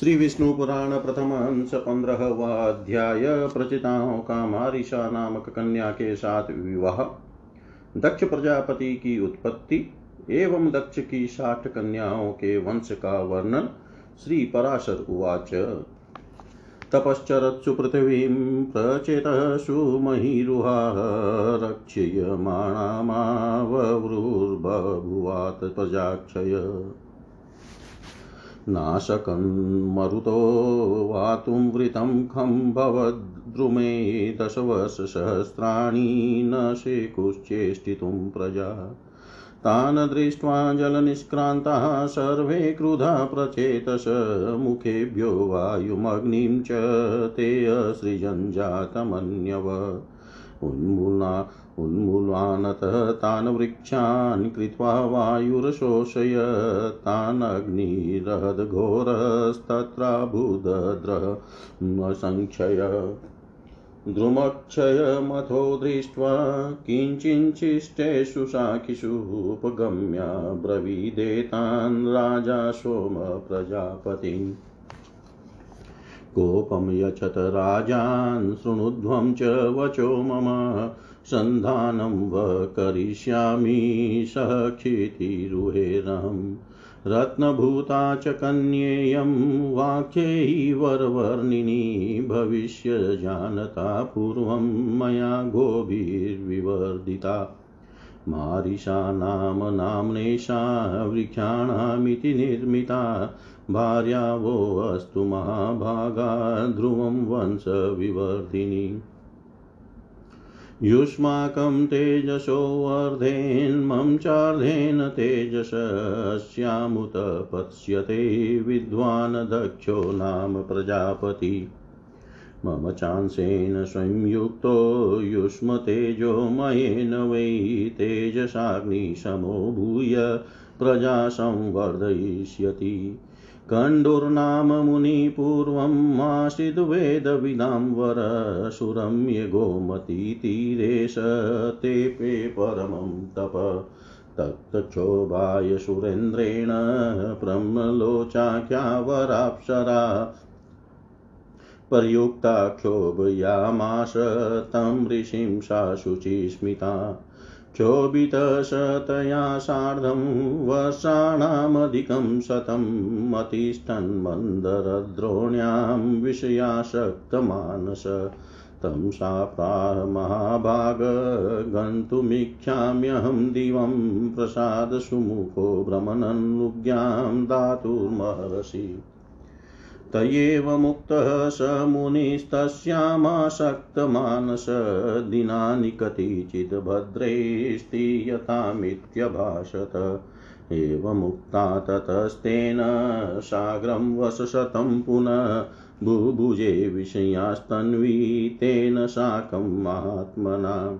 श्री विष्णु पुराण प्रथम अंश पंद्रहवा अध्याय प्रचिताओं का मारिशा नामक कन्या के साथ विवाह। दक्ष प्रजापति की उत्पत्ति, एवं दक्ष की साठ कन्याओं के वंश का वर्णन श्री पराशर उवाच। तपश्चरत्सु पृथिवीं प्रचेतसु महीरुहाः रक्ष्यमाणामाववृर्बभुवात् प्रजाक्षय नाशकन्मरुतो वातुं वृतं खं भवद्रुमे दशवर्षसहस्राणि न शेकुश्चेष्टितुं प्रजा। तान् दृष्ट्वा जलनिष्क्रान्ताः सर्वे क्रुधा प्रचेतस। मुखेभ्यो वायुमग्निं च ते असृजञ्जातमन्यव उन्मूला उन्मूलानतः तान् वृक्षान् कृत्वा वायुरशोषय तान् अग्निरहद्घोरस्तत्राबुदद्रः संक्षय द्रुमक्षयमथो दृष्ट्वा किञ्चिञ्चिष्टेषु साखिषु उपगम्य ब्रवीदेतान् राजा सोमप्रजापतिम् कोपं यच्छत राजान् शृणुध्वं च वचो मम सन्धानं व करिष्यामि सखितिरुहेरहम् रत्नभूता च कन्येयं वाक्यै वरवर्णिनी भविष्यजानता पूर्वं मया गोभिर्विवर्धिता। मारिषा नाम नाम्नेशा वृक्षाणामिति निर्मिता। भार्यावोऽस्तु महाभागा ध्रुवं वंशविवर्धिनी युष्माकं तेजसोऽर्धेन्मं चार्धेन तेजसस्यामुत पत्स्यते विद्वान् दक्षो नाम प्रजापति। मम चांसेन संयुक्तो युष्मतेजोमयेन वै तेजसाग्निशमो भूय प्रजा संवर्धयिष्यति कण्डुर्नाम मुनिपूर्वं मासीद्वेदविदां वरसुरं ये गोमतीतीरे स तेपे परमं तप तत्क्षोभाय सुरेन्द्रेण ब्रह्मलोचाख्या वराप्सरा पर्युक्ता क्षोभयामास तं ऋषिं सा शुचिस्मिता क्षोभितशतया सार्धं वर्षाणामधिकं शतम् अतिष्ठन्मन्दरद्रोण्यां विषयासक्तमानस तं सा प्राह महाभाग गन्तुमिच्छाम्यहं दिवं प्रसादसुमुखो भ्रमणनुज्ञां दातुर्महर्षि। तयेव मुक्तः स मुनिस्तस्यामासक्तमानस दिनानि कतिचिद् भद्रैस्तीयतामित्यभाषत एवमुक्ता ततस्तेन साग्रं वशशतं पुनः बुभुजे विषयास्तन्वी तेन साकं महात्मना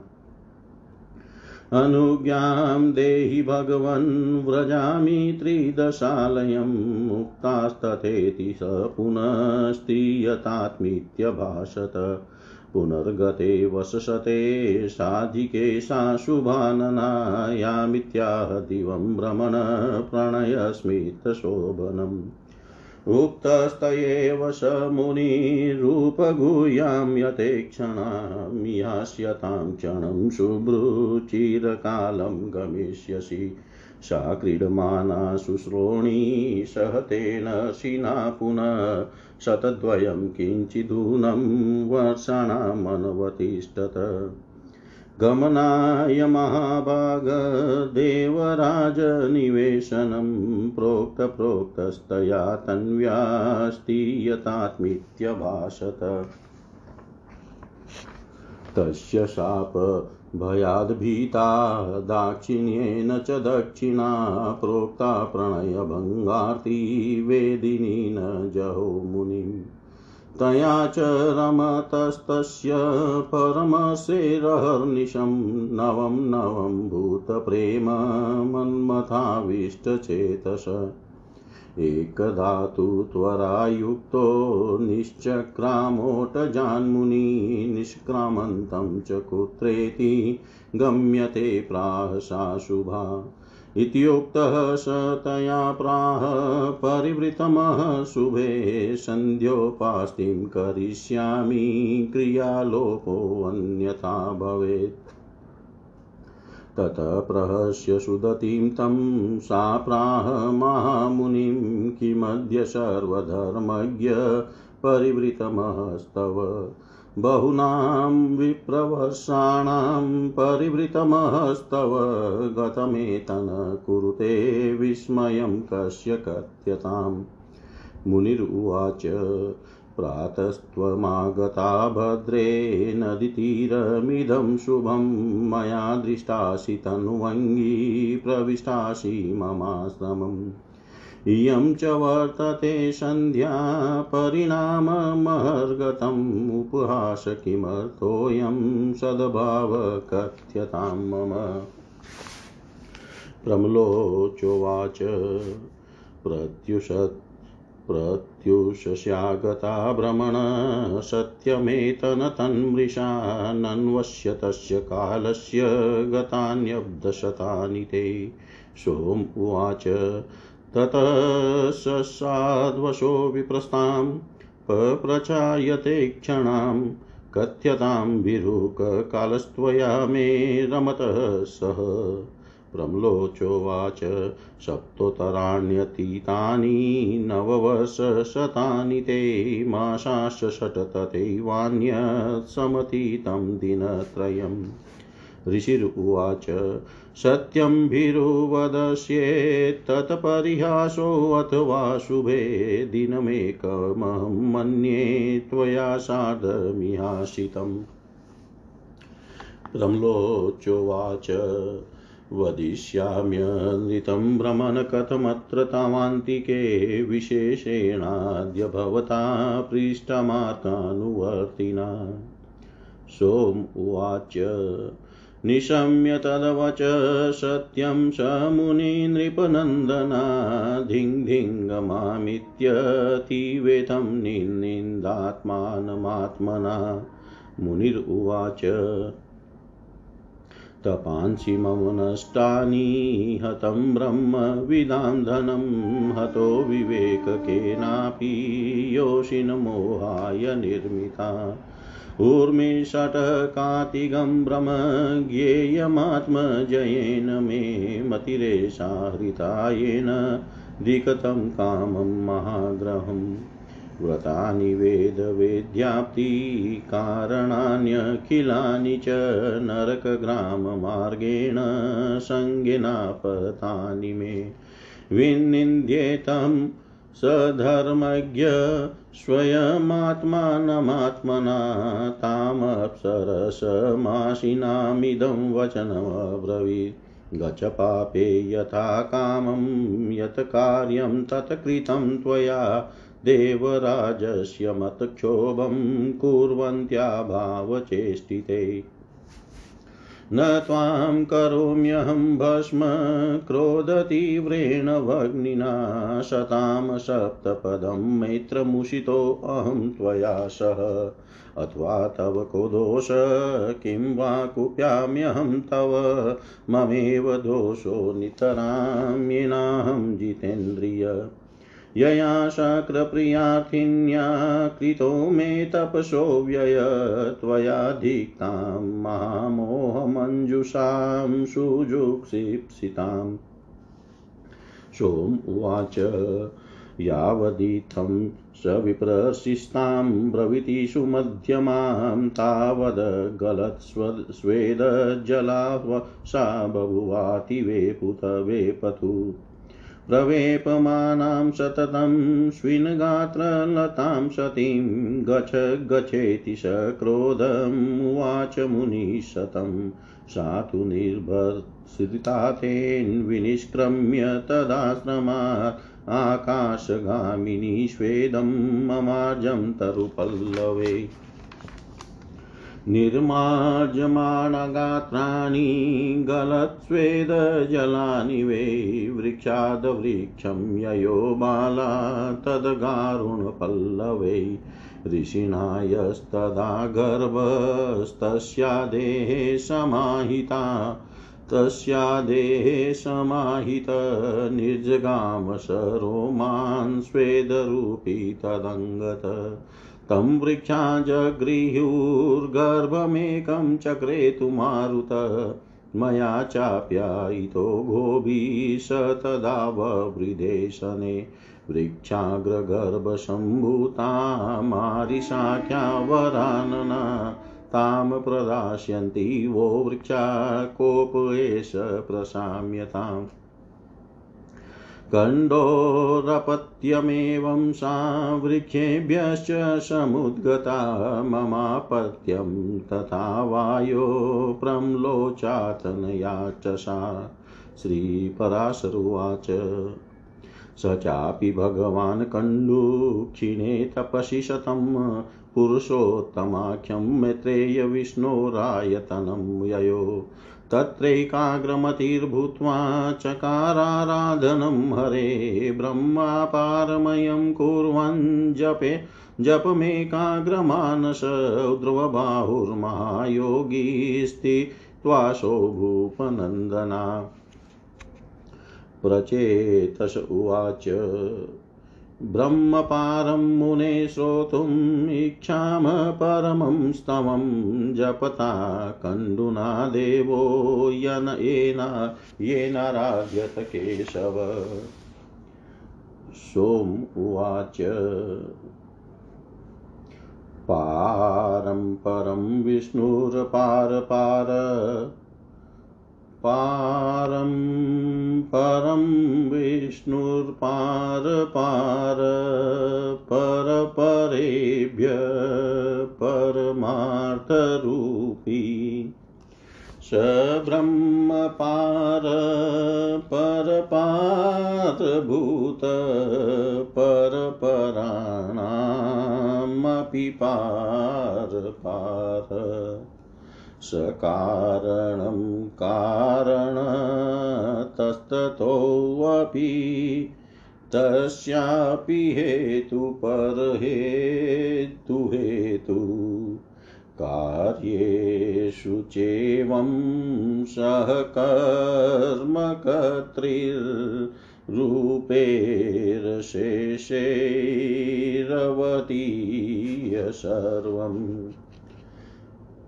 अनुज्ञां देहि भगवन् व्रजामि त्रिदशालयं मुक्तास्तथेति स पुनस्तीयतात्मीत्यभाषत पुनर्गते वसशते साधिके सा शुभाननायामित्याह दिवं भ्रमण प्रणयस्मितशोभनम्। उक्तस्त एव स मुनिरूपगुह्यां यथेक्षणां यास्यतां क्षणं शुभ्रुचिरकालं गमिष्यसि। सा क्रीडमाना शुश्रोणी सहतेन शिना पुनः शतद्वयं किञ्चिदूनं वर्षाणामनवतिष्ठत। गमनाय महाभागदेवराजनिवेशनं प्रोक्तप्रोक्तस्तया तन्व्यास्तीयतात्मित्यभाषत तस्य शाप भयाद्भीता दाक्षिण्येन च दक्षिणा प्रोक्ता प्रणयभङ्गार्ती वेदिनी न जहो मुनिम्। तया च रमतस्तस्य परमसेरहर्निशं नवं नवं भूतप्रेम मन्मथाविष्टचेतस। एकदा तु त्वरायुक्तो निश्चक्रामोटजान्मुनि निष्क्रामन्तं च कुत्रेति गम्यते प्राह सा शुभा। इत्युक्तः स तया प्राह परिवृतमः शुभे सन्ध्योपास्तिं करिष्यामि क्रियालोपोऽन्यथा भवेत्। ततः प्रहस्य सुदतीं तं सा प्राह महामुनिं किमद्य सर्वधर्मज्ञ परिवृतमस्तव बहूनां विप्रवर्षाणां परिवृतमस्तव गतमेतन कुरुते विस्मयं कस्य कथ्यताम्। मुनिरुवाच प्रातस्त्वमागता भद्रे नदीतीरमिदं शुभं मया दृष्टासि तन्वङ्गी प्रविष्टासि ममाश्रमम्। इयं च वर्तते सन्ध्या परिणाममहर्गतम् उपहास किमर्थोऽयं सद्भावकथ्यतां मम। प्रम्लोचोवाच। प्रत्युषत् प्रत्युषस्यागता भ्रमण सत्यमेतनतन्मृषा नन्वस्य तस्य कालस्य गतान्यब्दशतानि ते। सोम उवाच। ततः ससाद्वशो विप्रस्तां पप्रचायते क्षणां, कथ्यतां विरुककालस्त्वया मे रमतः सह प्रम्लोचोवाच सप्तोत्तराण्यतीतानि नववर्षशतानि ते मासाश्च षट्तथैवान्यत्समतीतं दिनत्रयम्। ऋषिरुवाच, सत्यं भीरुवदस्येत् तत्परिहासोऽथवा शुभे, दिनमेकमहं मन्ये त्वया सार्धमिहासितम्। रम्लोचोवाच वदिष्याम्यनृतं भ्रमण कथमत्र तावान्तिके विशेषेणाद्य भवता पृष्ठमार्गानुवर्तिना सोम उवाच निशम्य तदवच सत्यं स मुनिनृपनन्दना धिङ् धिङ्गमामित्यतीवेतं निन्दात्मानमात्मना मुनिरुवाच तपांसि मम नष्टानि हतं ब्रह्मविदां धनं हतो विवेककेनापि योषिनमोहाय निर्मिता। ऊर्मिषट्कातिगं भ्रम ज्ञेयमात्मजयेन मे मतिरेषा हृतायेन दिक्तं कामं महाग्रहम् व्रतानि वेदवेद्याप्तिकारणान्यखिलानि च नरकग्राममार्गेण सङ्गिनापतानि मे। विनिन्द्येतं सधर्मज्ञ स्वयमात्मानमात्मना तामप्सरसमाशिनामिदं वचनमब्रवीत्। गच पापे यथा कामं, यत् कार्यं तत् त्वया। देवराजस्य मतक्षोभं कुर्वन्त्याभावचेष्टिते न त्वां करोम्यहं भस्म क्रोधतीव्रेण भग्निना शतां सप्तपदं मैत्रमुषितोऽहं त्वया सह। अथवा तव को दोष? किं वा कुप्याम्यहं तव? ममेव दोषो नितरां येनाहं जितेन्द्रिय। यया शक्रप्रियार्थिन्या कृतो मे तपसो व्यय त्वया धिक्तां महामोहमञ्जुषां सुजुक्षिप्सिताम् सोम उवाच यावदित्थं स विप्रशिस्तां ब्रवीति सुमध्यमां तावद्गलत्स्वेदजला सा बभुवाति वेपुत वेपतु। प्रवेपमानां सततं स्विनगात्रलतां सतीं गच्छ गच्छेति स क्रोधमुवाच मुनिशतं। सा तु निर्भर्सिता तेन विनिष्क्रम्य तदाश्रमात् आकाशगामिनी स्वेदं ममार्जं तरुपल्लवे। निर्मार्जमाणगात्राणि गलत्स्वेदजलानि वै वृक्षादवृक्षं ययो बाला तद्गारुणपल्लवै। ऋषिणा यस्तदा गर्भस्तस्या देहे समाहिता तस्यादेः समाहित निर्जगाम स रोमान् स्वेदरूपी तदङ्गत। तं वृक्षा जगृहुर्गर्भमेकं चक्रेतु मारुत मया चाप्यायितो गोभिः स तदा ववृधे शने वृक्षाग्रगर्भसम्भूता मारिशाख्या वरानना तां प्रदास्यन्ति वो वृक्षा कोप एष प्रशाम्यताम् कण्डोरपत्यमेवं सा वृक्षेभ्यश्च समुद्गता ममापत्यं तथा वायो प्रम्लोचातनया च सा। श्रीपराशरुवाच। स चापि भगवान् कण्डुक्षिणे तपसि शतं पुरुषोत्तमाख्यं मैत्रेयविष्णोरायतनं ययो। तत्रैकाग्रमतिर्भूत्वा चकाराराधनं हरे ब्रह्मापारमयं कुर्वन् जपे जपमेकाग्रमानस ध्रुवबाहुर्महायोगी स्थित्वासो भूपनन्दना प्रचेतस उवाच। ब्रह्मपारं मुने श्रोतुम् इच्छाम परमं स्तवं। जपता कण्डुना देवो यन, येन येनाराध्यत केशव। सोम उवाच। पारं परं विष्णुर्पार पार पारं परं विष्णुर्पार पार परपरेभ्य परमार्थरूपी। स ब्रह्मपार परपारभूत परपराणामपि पार पार सकारणं कारणतस्ततोऽपि तस्यापि हेतुपरहेतुहेतु कार्येषु चेवं सहकर्मकर्तृरूपेरशेषैरवतीय सर्वम्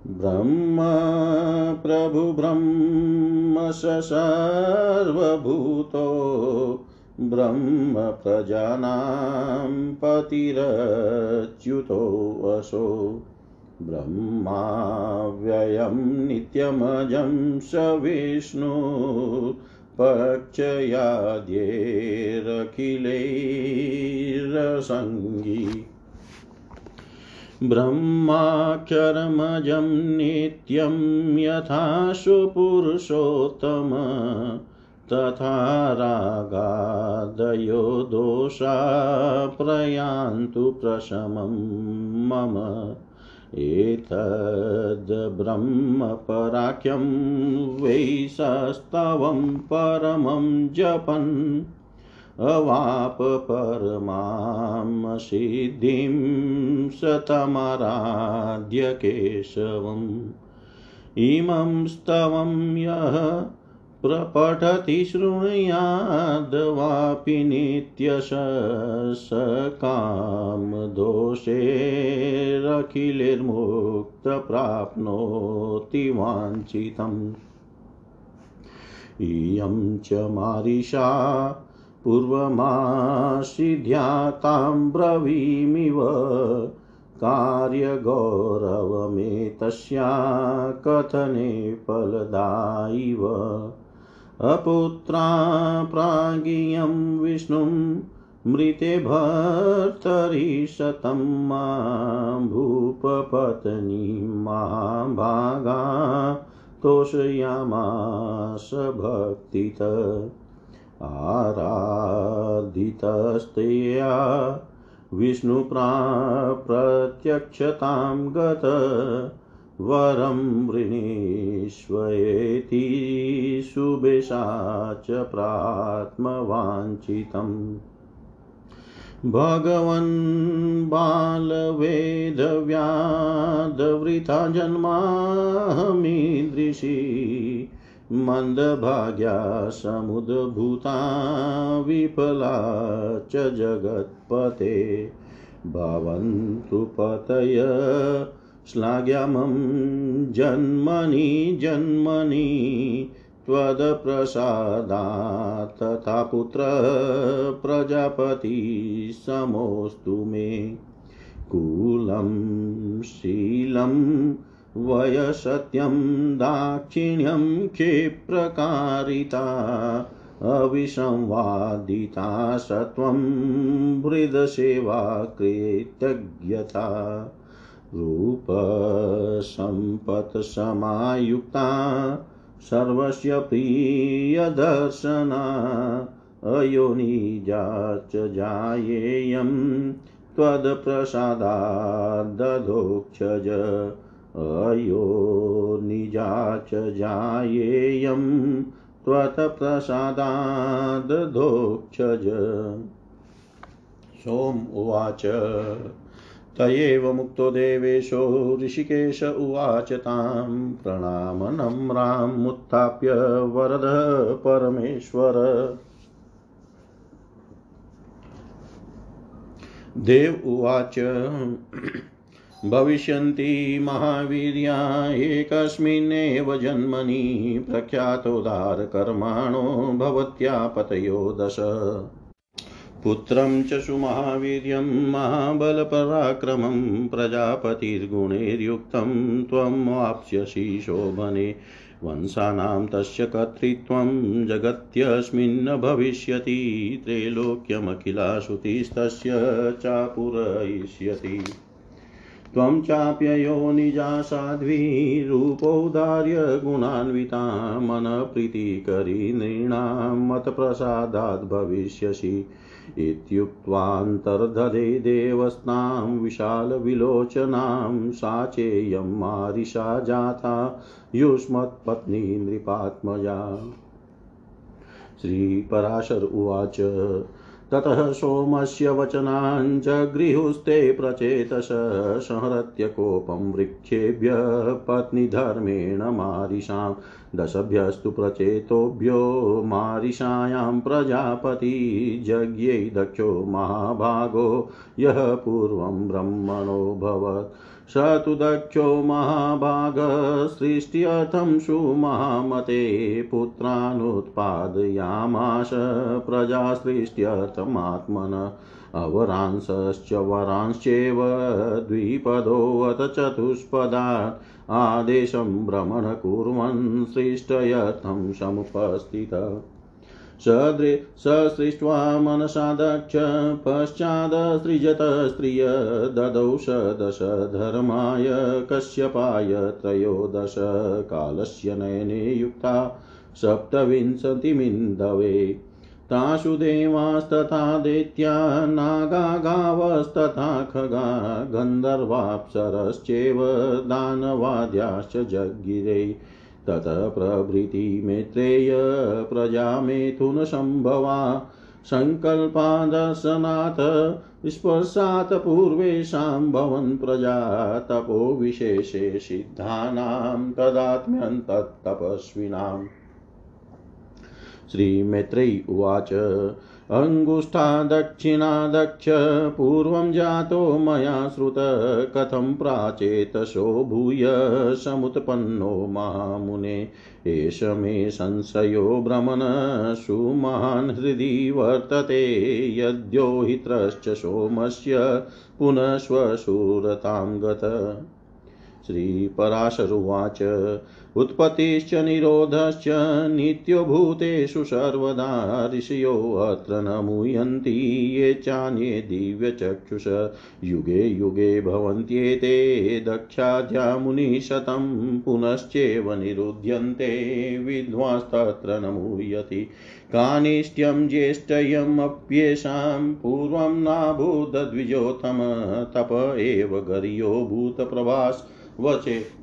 ब्रह्म प्रभुब्रह्म स सर्वभूतो ब्रह्म प्रजानां पतिरच्युतोऽसो ब्रह्माव्ययं नित्यमजं स विष्णु पक्षयाद्यैरखिलैरसङ्गी। ब्रह्माक्षरमजं नित्यं यथा सुपुरुषोत्तम तथा रागादयो दोषा प्रयान्तु प्रशमं मम। एतद्ब्रह्मपराख्यं वै सस्तवं परमं जपन्। अवाप परमां सिद्धिं सतमराध्य केशवम्। इमं स्तवं यः प्रपठति शृणुयाद्वापि नित्यश सकामदोषेरखिलैर्मुक्तप्राप्नोति वाञ्छितम्। इयं च मारिषा पूर्वमासिध्या तां ब्रवीमिव कार्यगौरवमेतस्या कथने फलदायिव। अपुत्रा प्रागियं विष्णुं मृते भर्तरि शतं मा भूपपत्नी महाभागा तोषयामास भक्तित। आराधितस्तया विष्णुप्रा प्रत्यक्षतां गत वरं वृणीष्वेति शुभेशा च प्रात्मवाञ्छितम् भगवन् बालवेदव्याधवृथा जन्मामीदृशी मन्दभाग्या समुद्भूता विफला च जगत्पते। भवन्तु पतय श्लाघ्यामं जन्मनि जन्मनि, त्वदप्रसादात् तथा पुत्र प्रजापति समोऽस्तु मे। कुलं, शीलं वयसत्यं दाक्षिण्यं क्षिप्रकारिता अविसंवादिता सत्वं हृदसेवा कृतज्ञता रूपसम्पत्समायुक्ता सर्वस्य प्रियदर्शना अयोनिजा च जायेयं त्वत्प्रसादाद्दधोक्षज अयोनिजा च जायेयं त्वत्प्रसादाद्दधोक्षज सोम उवाच त एव मुक्तो देवेशो ऋषिकेश उवाच तां प्रणामनम्रामुत्थाप्य वरद परमेश्वर। देव उवाच भविष्यन्ति महावीर्या, एकस्मिन्नेव जन्मनि प्रख्यातोदारकर्माणो भवत्या पतयो दश। पुत्रं च सुमहावीर्यं, महाबलपराक्रमं, प्रजापतिर्गुणैर्युक्तं, त्वं वाप्स्यसि शोभने। वंशानां तस्य कर्तृत्वं जगत्यस्मिन् भविष्यति त्रैलोक्यमखिलाश्रुतिस्तस्य चापुरयिष्यति। त्वं चाप्ययो निजा साध्वी रूपौदार्य गुणान्विता मनप्रीतिकरी नृणां मतप्रसादात् भविष्यसि। इत्युक्त्वान्तर्दधे देवस्तां विशालविलोचनां सा चेयं मारिषा जाता युष्मत्पत्नी नृपात्मजा। श्रीपराशर उवाच। ततः सोमस्य वचनाञ्च गृहुस्ते प्रचेतस संहृत्य कोपं वृक्षेभ्य पत्नीधर्मेण मारिषां दशभ्यस्तु प्रचेतोभ्यो मारिषायां प्रजापति, यज्ञै दक्षो महाभागो, यः पूर्वं ब्रह्मणोऽभवत् स तु दक्षो महाभागसृष्ट्यर्थं सुमहामते पुत्रानुत्पादयामास प्रजासृष्ट्यर्थमात्मन। अवरांसश्च वरांश्चैव द्विपदोऽथ चतुष्पदात् आदेशं भ्रमण कुर्वन् सृष्टयर्थं समुपस्थितः। सदृ ससृष्ट्वा मनसा दक्ष पश्चादसृजत स्त्रिय ददौ स दश धर्माय कश्यपाय त्रयोदश कालस्य नयने युक्ता सप्तविंशतिमिन्दवे। तासु देवास्तथा दैत्या नागा गावस्तथा खगा गन्धर्वाप्सरश्चैव दानवाद्याश्च जगिरे ततः प्रभृति मैत्रेय प्रजामेथुनसम्भवा सङ्कल्पादर्शनात् स्पर्शात् पूर्वेषां भवन् प्रजा तपो विशेषे सिद्धानां तदात्म्यन्तत्तपस्विनाम् श्रीमैत्रेयी उवाच। अङ्गुष्ठा दक्षिणा दक्ष पूर्वं जातो मया श्रुत, कथं प्राचेतसो भूय समुत्पन्नो महामुने एष मे संशयो भ्रमण, सुमहान् हृदि वर्तते यद्यो हित्रश्च सोमस्य पुनः श्रीपराशरुवाच उत्पत्तिश्च निरोधश्च नित्यो भूतेषु सर्वदा ऋषयोऽत्र न मुह्यन्ति ये चान्ये दिव्यचक्षुष। युगे युगे भवन्त्येते दक्षाध्या मुनिशतं पुनश्चैव निरुध्यन्ते। विद्वांस्तत्र न मुह्यति कानिष्ट्यं ज्येष्ठयमप्येषां पूर्वं नाभूतद्विजोत्तम तप एव गर्यो भूतप्रभास्। वचे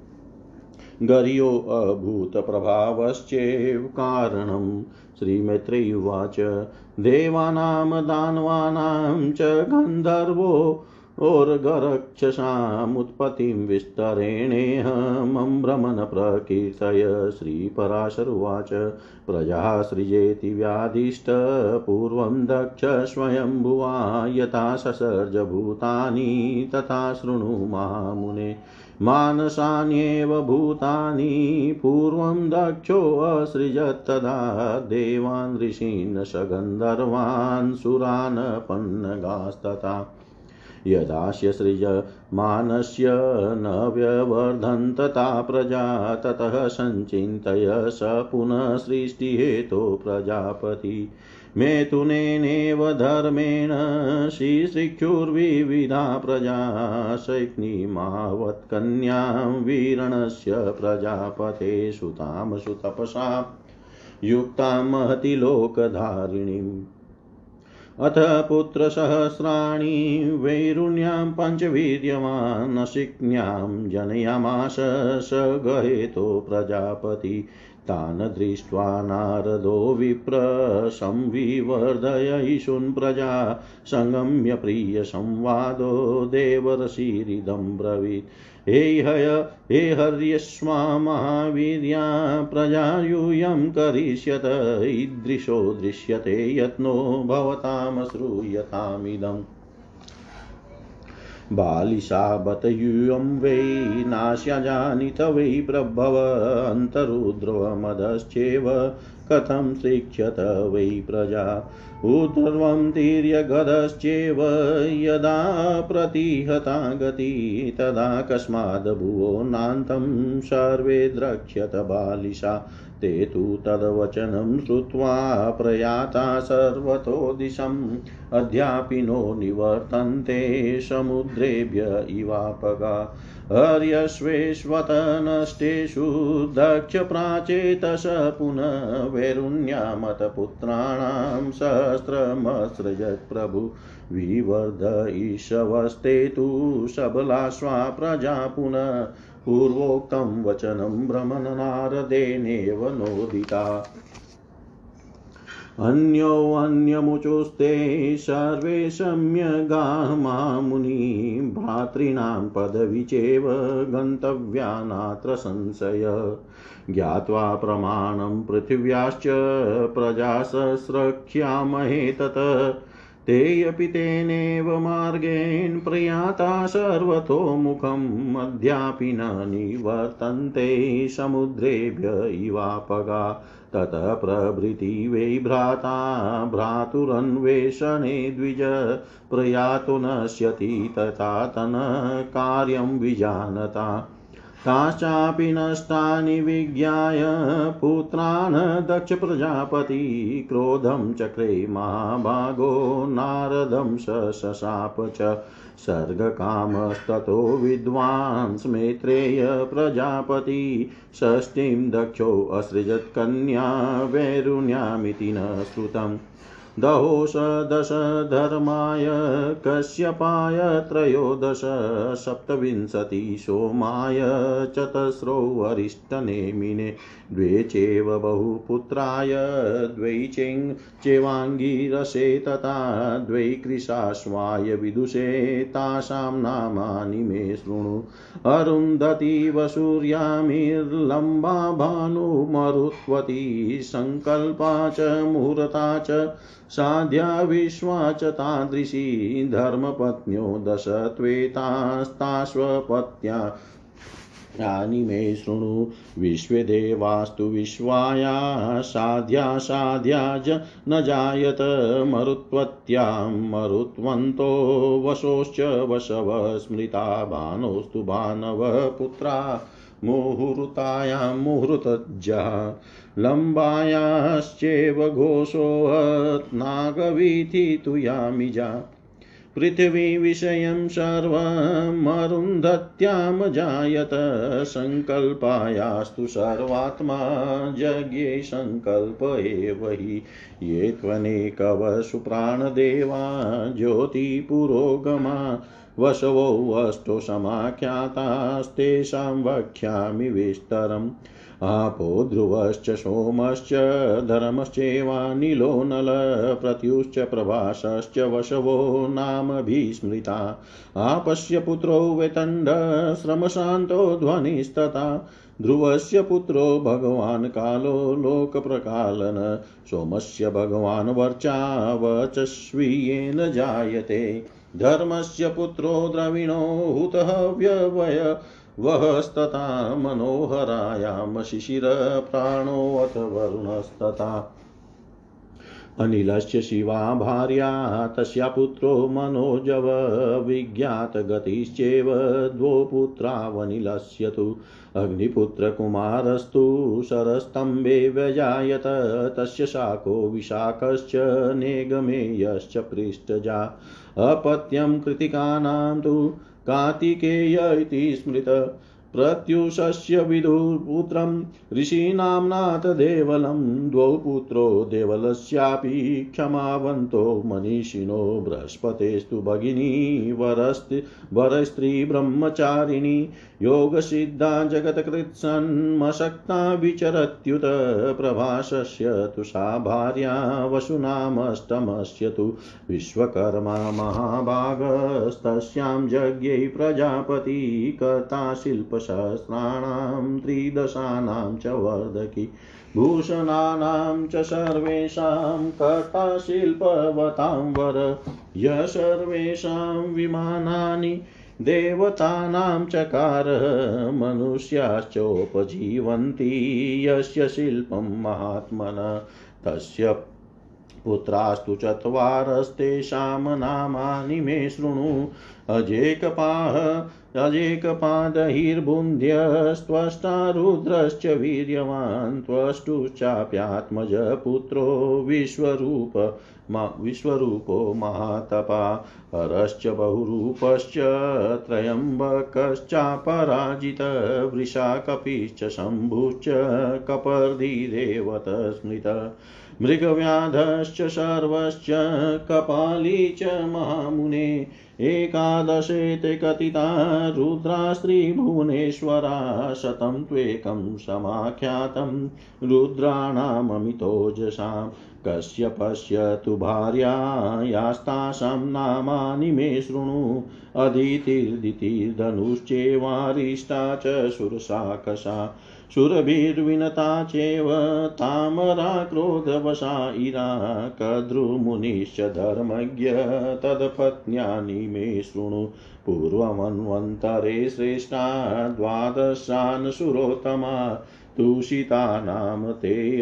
गर्यो अभूतप्रभावश्चैव कारणं। श्रीमैत्रेयुवाच देवानां दानवानां च गन्धर्वो और गरक्षसामुत्पत्तिं विस्तरेणेऽहमं भ्रमन् प्रकीर्तय। श्रीपराशरुवाच। प्रजा सृजेति व्याधिष्ट पूर्वं दक्ष स्वयंभुवा यथा ससर्ज भूतानि तथा शृणु महामुने मानसान्येव भूतानि। पूर्वं दक्षोऽसृजत् तदा देवान् ऋषीन् सगन्धर्वान् सुरान् पन्नगास्तथा। यदास्य सृजमानस्य न व्यवर्धन्तता प्रजा, ततः सञ्चिन्तय स पुनः सृष्टिहेतो प्रजापति। मेतुनेनेव धर्मेण श्रीशिक्षुर्विविधा प्रजा शैक्निमावत्कन्यां वीरणस्य प्रजापते सुतां सुतपसा युक्तां महति लोकधारिणीम्। अथ पुत्रसहस्राणि वैरुण्यां पञ्चवीर्यमानशिक्न्यां जनयामास स गहेतो प्रजापति। तान् दृष्ट्वा नारदो विप्र संविवर्धयैषुन् प्रजा। सङ्गम्य प्रियसंवादो देवर्षिरिदं ब्रवीत्। हे हय, हे हर्यस्मा महावीर्या प्रजा यूयं करिष्यत, ईदृशो दृश्यते यत्नो भवतां श्रूयतामिदम् बालिशाबतयूयं वै नास्यजानित वै प्रभव, अन्तरुद्रवमदश्चेव कथं शिक्षत वै प्रजा? ऊर्ध्वं तिर्यगधश्चेव यदा प्रतिहता गति, तदा कस्माद्भुवो नान्तं सर्वे द्रक्ष्यत बालिशा। ते तु तद्वचनं श्रुत्वा प्रयाता सर्वतो दिशम्। अद्यापि नो निवर्तन्ते समुद्रेभ्य इवापगा। हर्यश्वेष्वतनष्टेषु दक्षप्राचेतस पुनः वैरुण्यामतपुत्राणां सहस्रमसृजत् प्रभु विवर्धयिषवस्ते तु सबलाश्वा प्रजा पुनः पूर्वोक्तं वचनं भ्रमणनारदेनेव नोदिता। अन्योऽन्यमुचुस्ते सर्वे सम्यगाः मामुनि भ्रातॄणां पदवी गन्तव्या नात्र संशय। ज्ञात्वा प्रमाणं पृथिव्याश्च प्रजासस्रक्ष्यामहे तत् ते अपि तेनेव मार्गेण प्रयाता सर्वतोमुखम् अद्यापि न निवर्तन्ते समुद्रेभ्य इवापगा। ततः प्रभृति वै भ्राता, भ्रातुरन्वेषणे द्विज, प्रयातु नश्यति तथा तन कार्यं विजानता। ताश्चापि नष्टानि विज्ञाय पुत्रान् दक्षप्रजापति क्रोधं चक्रे महाभागो नारदं शशाप च सर्गकामस्ततो विद्वांस मैत्रेय प्रजापति षष्ठीं दक्षोऽसृजत्कन्या वैरुण्यामिति न श्रुतम्। दहोश दश धर्माय कश्यपाय त्रयोदश सप्तविंशति सोमाय चतस्रो वरिष्ठनेमिने द्वे चैव बहुपुत्राय द्वै चेङ् चेवाङ्गिरसे तथा द्वै कृशाश्वाय विदुषे तासां नामानि मे शृणु। अरुन्धती वसूर्यामिर्लम्बा भानुमरुत्वती सङ्कल्पा च मुहूर्ता च साध्या विश्वा च तादृशी धर्मपत्न्यो दश त्वेतास्ताश्वपत्या यानि मे शृणु विश्वदेवास्तु विश्वाया, साध्या साध्या ज न जायत मरुत्वत्यां, मरुत्वन्तो वशोश्च वशव, स्मृता भानोस्तु भानवः पुत्रा। मुहूर्तायां मुहूर्तज्जा लम्बायाश्चैव घोषोऽहत् नागवीथि तु यामिजा पृथिवीविषयं सर्वमरुन्धत्यां जायत सङ्कल्पायास्तु सर्वात्मा यज्ञे सङ्कल्प एव हि। ये त्वनेकव सुप्राणदेवा ज्योतिपुरोगमा वशवो अष्टो समाख्यातास्तेषां वक्ष्यामि विस्तरम्। आपो ध्रुवश्च, सोमश्च धर्मश्चैवानिलो नल प्रत्युश्च प्रभासश्च, वशवो नाम भीस्मृता। आपस्य पुत्रो वेतण्ड, श्रमशान्तो ध्वनिस्तथा। ध्रुवस्य पुत्रो भगवान् कालो लोकप्रकालन। सोमस्य भगवान् वर्चा वचस्वीयेन जायते। धर्मस्य पुत्रो द्रविणो हुतः व्यवय वहस्तथा मनोहरायां शिशिरप्राणोऽथ वरुणस्तथा। अनिलस्य शिवा भार्या, तस्या पुत्रो मनोजव, विज्ञातगतिश्चेव द्वौ पुत्रावनिलस्य तु अग्निपुत्रकुमारस्तु शरस्तम्भे व्यजायत, तस्य शाको विशाखश्च नेगमेयश्च पृष्ठजा। अपत्यं कृतिकानां तु कार्तिकेय इति स्मृत। प्रत्युषस्य विदुपुत्रं ऋषीनाम्नाथ देवलं द्वौ पुत्रो देवलस्यापि क्षमावन्तो मनीषिणो बृहस्पतेस्तु भगिनी वरस्ति वरस्त्री ब्रह्मचारिणी योगसिद्धा जगत्कृत्सन्मशक्ता विचरत्युत प्रभासस्य तु सा भार्या वसुनामष्टमस्य तु विश्वकर्मा महाभागस्तस्यां यज्ञै प्रजापति कर्ता शिल्पसहस्राणां त्रिदशानां च वर्धकी भूषणानां च सर्वेषां कर्ता शिल्पवतां वर य सर्वेषां विमानानि देवतानां चकार मनुष्याश्चोपजीवन्ति यस्य शिल्पं महात्मन तस्य पुत्रास्तु चत्वारस्तेषां नामानि मे शृणु। अजेकपाः, अजेकपादहिर्बुन्ध्यस्त्वष्टा रुद्रश्च वीर्यवान् त्वष्टुश्चाप्यात्मज पुत्रो विश्वरूप विश्वरूपो महातपा हरश्च बहुरूपश्च त्र्यम्बकश्चापराजित वृषाकपिश्च शम्भुश्च कपर्धिरेवत स्मृत मृगव्याधश्च सर्वश्च कपाली च महामुने एकादशेते कथिता रुद्रा स्त्रीभुवनेश्वरा शतं त्वेकं समाख्यातं, रुद्राणाममितोजसां, कश्यपस्य तु भार्यायास्तासां नामानि मे शृणु, अदितिर्दितिर्धनुश्चेवारिष्टा च सुरशाकषा सुरभिर्विनता चैव तामरा क्रोधवशा इरा कद्रुमुनिश्च धर्मज्ञ तत्पत्न्यानि मे शृणु पूर्वमन्वन्तरे श्रेष्ठा द्वादशान् सुरोत्तमा दूषिता नाम ते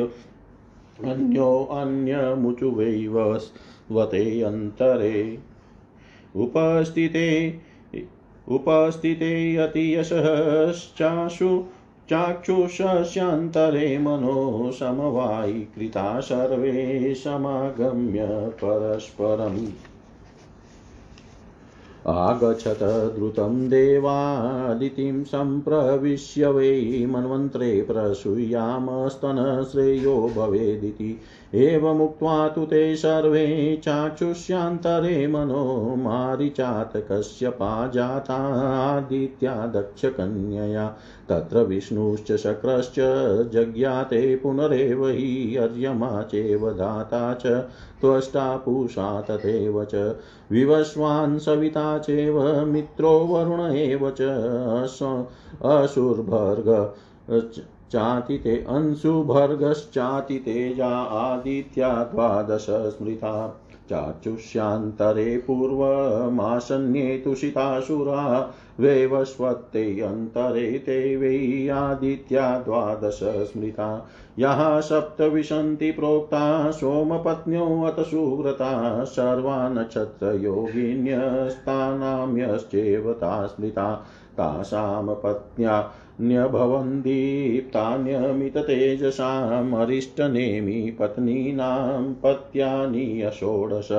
अन्योऽन्यमुचुवैवस्वते अन्तरे उपस्थिते उपस्थिते अतियशश्चाशु चाक्षुषस्यान्तरे मनो समवायीकृता सर्वे समागम्य परस्परम्। आगच्छत द्रुतं देवादितिं सम्प्रविश्य वै मन्वन्त्रे प्रसूयामस्तनश्रेयो भवेदिति एवमुक्त्वा तु ते सर्वे चाक्षुष्यान्तरे मनो मारिचातकस्य पाजातादित्या दक्षकन्यया तत्र विष्णुश्च शक्रश्च जज्ञाते पुनरेव हि अर्यमा चेव धाता च, त्वष्टा पूषा तथैव च। विवस्वान् सविता चैव मित्रो वरुण एव च। असुर्भर्ग चातिते अंशुभर्गश्चातितेजा आदित्या द्वादश स्मृता चाचुष्यान्तरे पूर्वमासन्ये तुषितासुरा। वैवस्वत्ते अन्तरे ते वै आदित्या द्वादश स्मृता याः सप्तविशन्ति प्रोक्ता सोमपत्न्योऽत सुव्रता। सर्वा नक्षत्रयोगिन्यस्तानाम्यश्चैव ता स्मृता। तासां पत्न्या न्यभवन्दीप्तान्यमिततेजसामरिष्टनेमि पत्नीनां पत्यानि अषोडश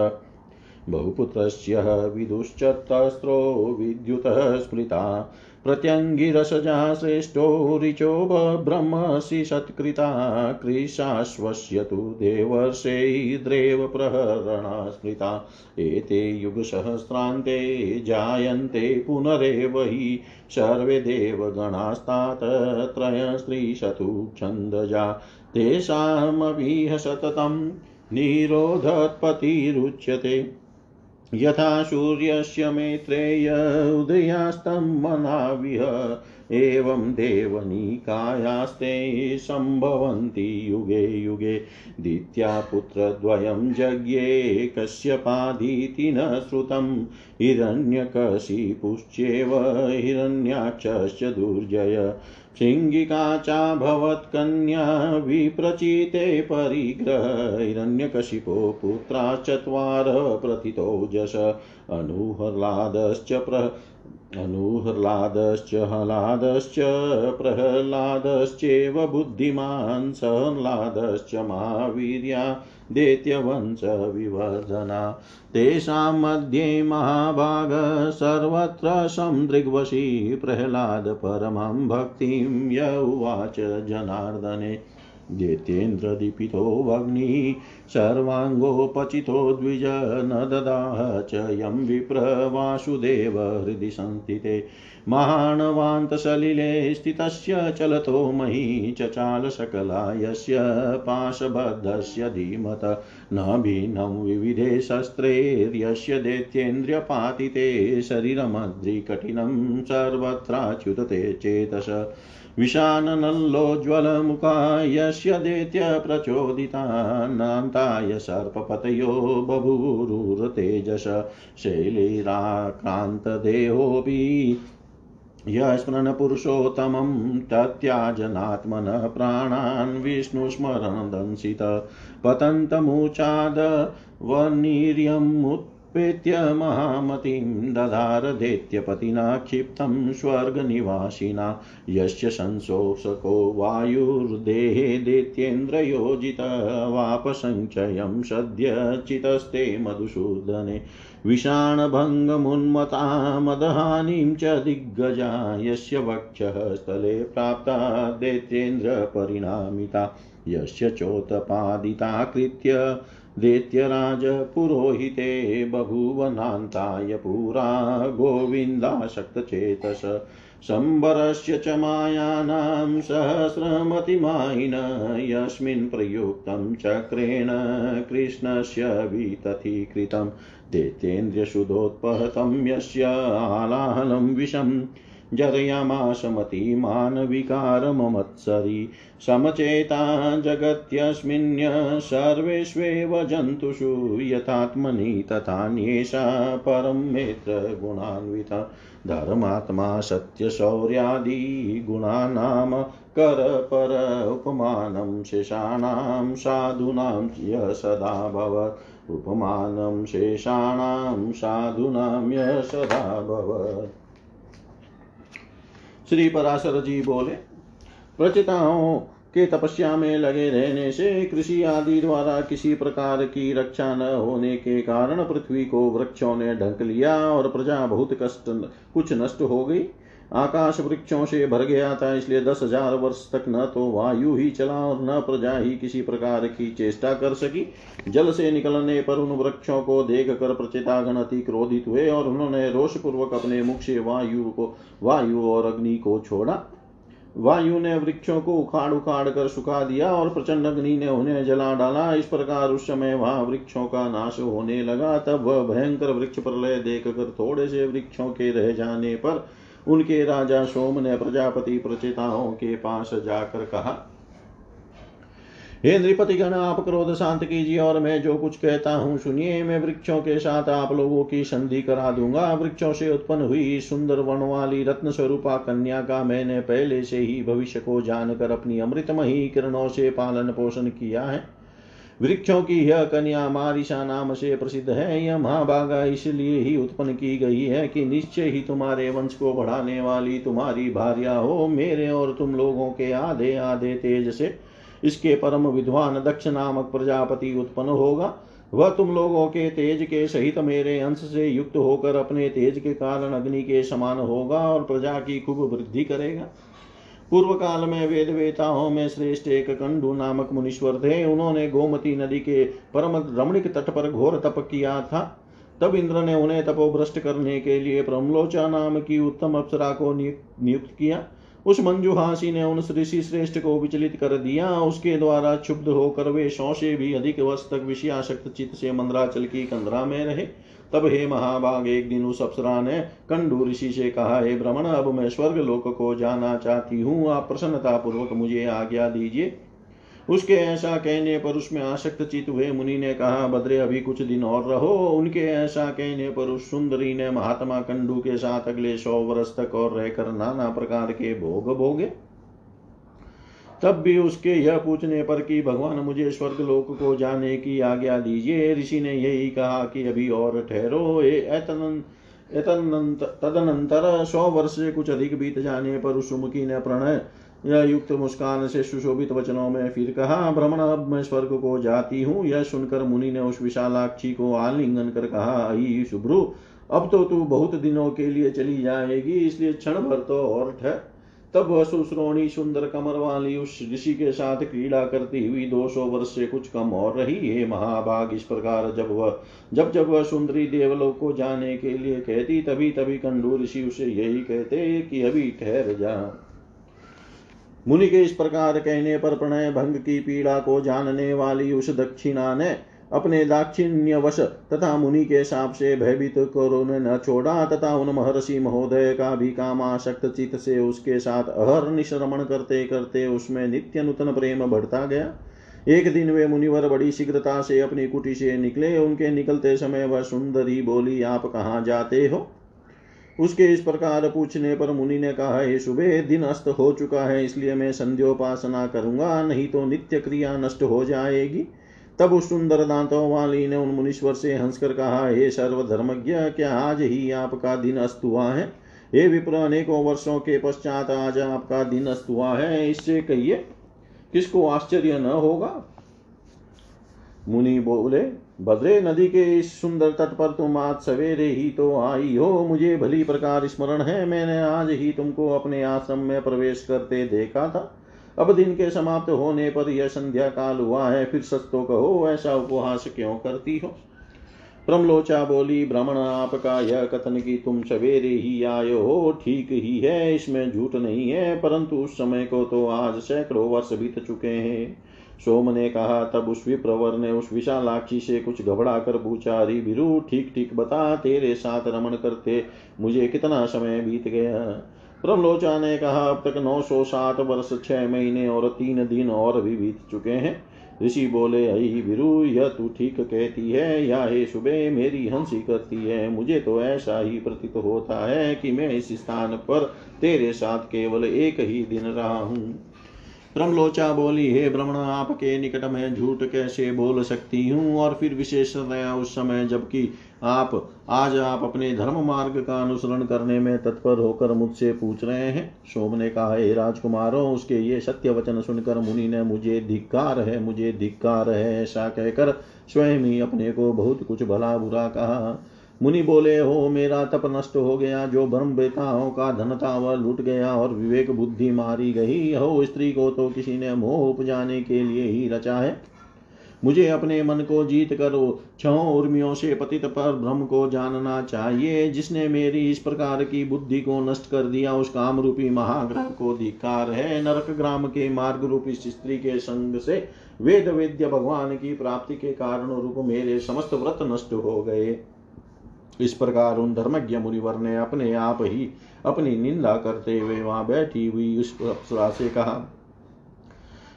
बहुपुत्रस्य विदुश्चतस्रो विद्युतः स्मृता। प्रत्यङ्गिरसजा श्रेष्ठो ऋचो ब्रह्मसि सत्कृता कृशाश्वस्य तु देवर्षैद्रेव प्रहरणा स्मृता एते युगसहस्रान्ते जायन्ते पुनरेव हि सर्वे देवगणास्तात त्रयस्त्रीशतु छन्दजा। तेषामपीह सततं यथा सूर्यस्य मेत्रेय उदयास्तं मनाविह एवं देवनिकायास्ते सम्भवन्ति युगे युगे। दित्या पुत्रद्वयं जज्ञे कश्यपादीति न श्रुतं हिरण्यकशिपुश्चेव हिरण्याक्षश्च दुर्जय। शृङ्गिका चाभवत्कन्या विप्रचिते परिग्रह। हिरण्यकशिपो पुत्रा चत्वार प्रथितोजस। अनुह्लादश्च प्र अनुह्लादश्च हलादश्च प्रह्लादश्चेव बुद्धिमान् सहह्लादश्च महावीर्या दैत्यवंशविवर्धना तेषां मध्ये महाभाग, सर्वत्र संदृग्वशी प्रह्लाद परमं भक्तिं य उवाच जनार्दने। दैत्येन्द्रदीपितो वग्निः सर्वाङ्गोपचितो द्विज न ददाह च यं विप्र वासुदेव हृदि संस्थिते महाणवान्तसलिले स्थितस्य चलतो मही चचाल सकला यस्य पाशबद्धस्य धीमत। न भिन्नं विविधे शस्त्रैर्यस्य दैत्येन्द्रियपातिते शरीरमद्रिकठिनं सर्वत्राच्युतते चेतस। विषाननल्लोज्ज्वलमुखा यस्य दैत्य प्रचोदिता नान्ताय सर्पपतयो बभूरुरतेजस शैलैराक्रान्तदेहोऽपि यस्मृणपुरुषोत्तमं तत्याजनात्मनः प्राणान् विष्णुस्मरणदंसित। पतन्तमुचादवनीर्यमुत् पेत्य महामतिं दधारदेत्यपतिना क्षिप्तं स्वर्गनिवासिना। यस्य संशोषको वायुर्देहे दैत्येन्द्रयोजितवापसङ्क्षयं सद्यचितस्ते मधुसूदने। विषाणभङ्गमुन्मता मदहानिं च दिग्गजा। यस्य वक्षः स्थले प्राप्ता दैत्येन्द्रपरिणामिता। यस्य चोत्पादिताकृत्य दैत्यराजपुरोहिते बभूवनान्ताय पुरा गोविन्दाशक्तचेतस, शम्बरस्य च मायानां सहस्रमतिमायिन, यस्मिन् प्रयुक्तं चक्रेण कृष्णस्य वितथीकृतं दैत्येन्द्रियशुधोत्पहतं यस्य आलाहलं विषम्। जरयामास मतिमानविकारममत्सरि समचेता जगत्यस्मिन्य सर्वेष्वेव जन्तुषु, यथात्मनि तथान्येषा परं गुणान्विता। धर्मात्मा सत्यशौर्यादिगुणानां करपर उपमानं शेषाणां साधूनां सदा भवत्। उपमानं शेषाणां साधूनां य सदा भवत्। श्री पराशर जी बोले प्रचिताओं के तपस्या में लगे रहने से कृषि आदि द्वारा किसी प्रकार की रक्षा न होने के कारण पृथ्वी को वृक्षों ने ढक लिया और प्रजा बहुत कष्ट, कुछ नष्ट हो गई। आकाश वृक्षों से भर गया था, इसलिए दस हज़ार वर्ष तक न तो वायु ही चला और न प्रजा ही किसी प्रकार की चेष्टा कर सकी। जल से निकलने पर उन वृक्षों को देख कर प्रचितागण अति क्रोधित हुए और उन्होंने रोष पूर्वक अपने मुख से वायु को, वायु और अग्नि को छोड़ा। वायु ने वृक्षों को उखाड़ उखाड़ कर सुखा दिया और प्रचंड अग्नि ने उन्हें जला डाला। इस प्रकार उस समय वहाँ वृक्षों का नाश होने लगा। तब वह भयंकर वृक्ष प्रलय देख कर थोड़े से वृक्षों के रह जाने पर उनके राजा सोम ने प्रजापति प्रचेताओं के पास जाकर कहा, हे नृपति गण, आप क्रोध शांत कीजिए और मैं जो कुछ कहता हूँ सुनिए। मैं वृक्षों के साथ आप लोगों की संधि करा दूँगा। वृक्षों से उत्पन्न हुई सुंदर वन वाली रत्न स्वरूपा कन्या का मैंने पहले से ही भविष्य को जानकर अपनी अमृतमयी किरणों से पालन पोषण किया है। वृक्षों की यह कन्या मारिशा नाम से प्रसिद्ध है। यह महाभागा इसलिए ही उत्पन्न की गई है कि निश्चय ही तुम्हारे वंश को बढ़ाने वाली तुम्हारी भार्या हो। मेरे और तुम लोगों के आधे आधे तेज से इसके परम विद्वान दक्ष नामक प्रजापति उत्पन्न होगा। वह तुम लोगों के तेज के सहित मेरे अंश से युक्त होकर अपने तेज के कारण अग्नि के समान होगा और प्रजा की खूब वृद्धि करेगा। पूर्व काल में वेद वेताओं में श्रेष्ठ एक कंडू नामक मुनीश्वर थे। उन्होंने गोमती नदी के परम रमणिक तट पर घोर तप किया था। तब इंद्र ने उन्हें तपोभ्रष्ट करने के लिए प्रमलोचा नाम की उत्तम अप्सरा को नियुक्त किया। उस मंजुहासी ने उन ऋषि श्रेष्ठ को विचलित कर दिया। उसके द्वारा क्षुब्ध होकर वे सौ से भी अधिक वर्ष तक विषयाशक्त चित्त से मंद्राचल की कंदरा में रहे। तब हे महाभाग, एक दिन उस अप्सरा ने कंडू ऋषि से कहा, हे भ्रमण अब मैं स्वर्ग लोक को जाना चाहती हूँ। आप प्रसन्नता पूर्वक मुझे आज्ञा दीजिए। उसके ऐसा कहने पर उसमें आसक्त चित हुए मुनि ने कहा, बद्रे, अभी कुछ दिन और रहो। उनके ऐसा कहने पर उस सुंदरी ने महात्मा कंडू के साथ अगले सौ वर्ष तक और रहकर नाना प्रकार के भोग भोगे। तब भी उसके यह पूछने पर कि भगवान मुझे स्वर्ग लोक को जाने की आज्ञा दीजिए। ऋषि ने यही कहा कि अभी और ठहरो तदनंतर सौ वर्ष से कुछ अधिक बीत जाने पर उस मुखी ने प्रणय, यह युक्त मुस्कान से सुशोभित वचनों में फिर कहा, भ्रमण, अब मैं स्वर्ग को जाती हूँ। यह सुनकर मुनि ने उस विशालाक्षी को आलिंगन कर कहा, आई शुभ्रु अब तो तू बहुत दिनों के लिए चली जाएगी, इसलिए क्षण भर तो और ठहर। तब वह सुश्रोणी सुंदर कमर वाली उस ऋषि के साथ क्रीड़ा करती हुई दो सौ वर्ष से कुछ कम और रही। हे महाभाग, इस प्रकार जब वह जब जब वह सुंदरी देवलोक को जाने के लिए कहती, तभी तभी कंडू ऋषि उसे यही कहते कि अभी ठहर जा। मुनि के इस प्रकार कहने पर प्रणय भंग की पीड़ा को जानने वाली उस दक्षिणा ने अपने दाक्षिण्यवश तथा मुनि के साप से भयभीत करो ने न छोड़ा। तथा उन महर्षि महोदय का भी कामाशक्त चित से उसके साथ अहर निश्रमण करते करते उसमें नित्य नूतन प्रेम बढ़ता गया। एक दिन वे मुनिवर बड़ी शीघ्रता से अपनी कुटी से निकले। उनके निकलते समय वह सुंदरी बोली, आप कहाँ जाते हो? उसके इस प्रकार पूछने पर मुनि ने कहा, हे सुबह दिन अस्त हो चुका है, इसलिए मैं संध्योपासना करूँगा, नहीं तो नित्य क्रिया नष्ट हो जाएगी। तब उस सुंदर दांतों वाली ने उन मुनीश्वर से हंसकर कहा, हे सर्वधर्मज्ञ, क्या आज ही आपका दिन अस्त हुआ है? हे विप्र, अनेकों वर्षों के पश्चात आज आपका दिन अस्त हुआ है, इससे कहिए, किसको आश्चर्य न होगा? मुनि बोले, भद्रे नदी के इस सुंदर तट पर तुम आज सवेरे ही तो आई हो। मुझे भली प्रकार स्मरण है, मैंने आज ही तुमको अपने आश्रम में प्रवेश करते देखा था। अब दिन के समाप्त होने पर यह संध्या काल हुआ है, फिर सच कहो, ऐसा उपहास क्यों करती हो? प्रमलोचा बोली, ब्राह्मण, आपका यह कथन कि तुम सवेरे ही आए हो, ठीक ही है, इसमें झूठ नहीं है, परंतु उस समय को तो आज सैकड़ों वर्ष बीत चुके हैं। सोम ने कहा, तब उस विप्रवर ने उस विशालाक्षी से कुछ घबरा कर पूछा, अरे बिरु ठीक ठीक बता, तेरे साथ रमण करते मुझे कितना समय बीत गया? प्रमलोचा ने कहा, अब तक नौ सौ साठ वर्ष, छह महीने और तीन दिन और भी बीत चुके हैं। ऋषि बोले अई विरु, यह तू ठीक कहती है, या हे सुबह मेरी हँसी करती है। मुझे तो ऐसा ही प्रतीत होता है कि मैं इस स्थान पर तेरे साथ केवल एक ही दिन रहा हूँ। ब्रह्मलोचा बोली, हे ब्रह्मण, आपके निकट में झूठ कैसे बोल सकती हूँ? और फिर विशेषतया उस समय, जबकि आप, आज आप अपने धर्म मार्ग का अनुसरण करने में तत्पर होकर मुझसे पूछ रहे हैं। शोभ ने कहा, हे राजकुमारों, उसके ये सत्य वचन सुनकर मुनि ने मुझे धिक्कार है, मुझे धिक्कार है, ऐसा कहकर स्वयं ही अपने को बहुत कुछ भला बुरा कहा। मुनि बोले, हो, मेरा तप नष्ट हो गया। जो ब्रह्म बेताओं का धन था वह लुट गया और विवेक बुद्धि मारी गई, हो, स्त्री को तो किसी ने मोह उपजाने के लिए ही रचा है। मुझे अपने मन को जीत कर छो उर्मियों से पतित पर ब्रह्म को जानना चाहिए। जिसने मेरी इस प्रकार की बुद्धि को नष्ट कर दिया, उस काम रूपी महाग्रह को धिकार है। नरक ग्राम के मार्ग रूपी स्त्री के संग से वेद वेद्य भगवान की प्राप्ति के कारण रूप मेरे समस्त व्रत नष्ट हो गए। इस प्रकार उन धर्मज्ञ मुनिवर ने अपने आप ही अपनी निंदा करते हुए वहाँ बैठी हुई उस अप्सरा से कहा,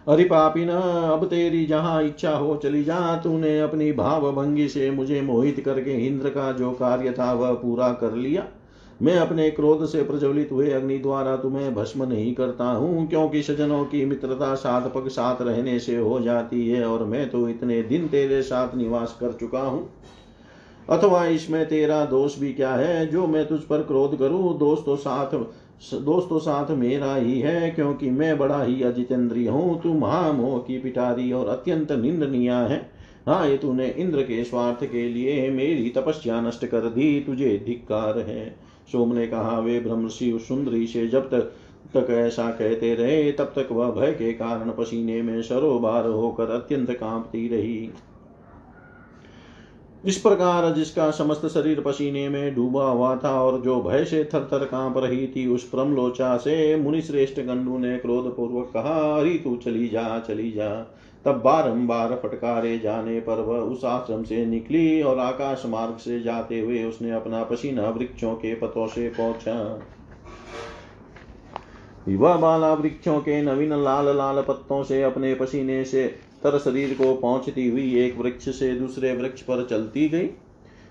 अरे पापिन, अब तेरी जहाँ इच्छा हो चली जा, तूने अपनी भाव भंगी से मुझे मोहित करके इंद्र का जो कार्य था वह पूरा कर लिया। मैं अपने क्रोध से प्रज्वलित हुए अग्नि द्वारा तुम्हें भस्म नहीं करता हूँ, क्योंकि सजनों की मित्रता सात पग साथ रहने से हो जाती है, और मैं तो इतने दिन तेरे साथ निवास कर चुका हूँ। अथवा इसमें तेरा दोष भी क्या है? जो मैं तुझ पर क्रोध करूँ, दोष तो साथ दोस्त साथ मेरा ही है, क्योंकि मैं बड़ा ही अजितेंद्रिय हूँ। तू महामोह की पिटारी और अत्यंत निंदनीय है। हाँ ये तूने इंद्र के स्वार्थ के लिए मेरी तपस्या नष्ट कर दी। तुझे धिक्कार है। सोम ने कहा, वे ब्रह्मषि सुंदरी से जब तक तक ऐसा कहते रहे, तब तक वह भय के कारण पसीने में सरोबार होकर अत्यंत कांपती रही। इस प्रकार जिसका समस्त शरीर पसीने में डूबा हुआ था और जो भय से थर थर काँप रही थी, उस प्रमलोचा से मुनि श्रेष्ठ गंडू ने क्रोध पूर्वक कहा, अरे तू चली जा चली जा। तब बारंबार फटकारे जाने पर वह उस आश्रम से निकली और आकाश मार्ग से जाते हुए उसने अपना पसीना वृक्षों के पतों से पहुँचा वह बाला वृक्षों के नवीन लाल लाल पत्तों से, अपने पसीने से तर शरीर को पहुँचती हुई एक वृक्ष से दूसरे वृक्ष पर चलती गई।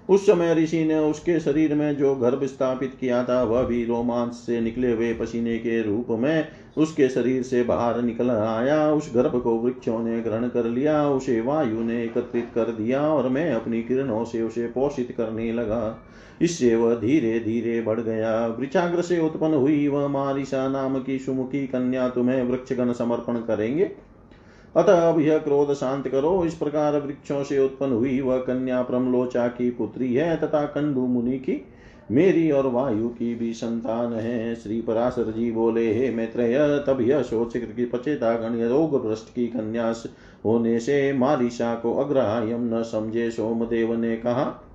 उस समय ऋषि ने उसके शरीर में जो गर्भ स्थापित किया था, वह भी रोमांच से निकले हुए पसीने के रूप में उसके शरीर से बाहर निकल आया। उस गर्भ को वृक्षों ने ग्रहण कर लिया, उसे वायु ने एकत्रित कर दिया और मैं अपनी किरणों से उसे पोषित करने लगा। इससे वह धीरे धीरे बढ़ गया। वृक्षाग्र से उत्पन्न हुई वह मारिशा नाम की सुमुखी कन्या तुम्हें वृक्षगण समर्पण करेंगे। अतः अब यह क्रोध शांत करो। इस प्रकार वृक्षों से उत्पन्न हुई वह कन्या प्रमलोचा की पुत्री है तथा कंडु मुनि की मेरी और वायु की भी संतान है। श्री पराशर जी बोले, हे मैत्रेय, तब यह सोच की पचेता गण रोग भ्रष्ट की कन्या होने से मारिशा को अग्रहायम न समझे। सोमदेव ने कहा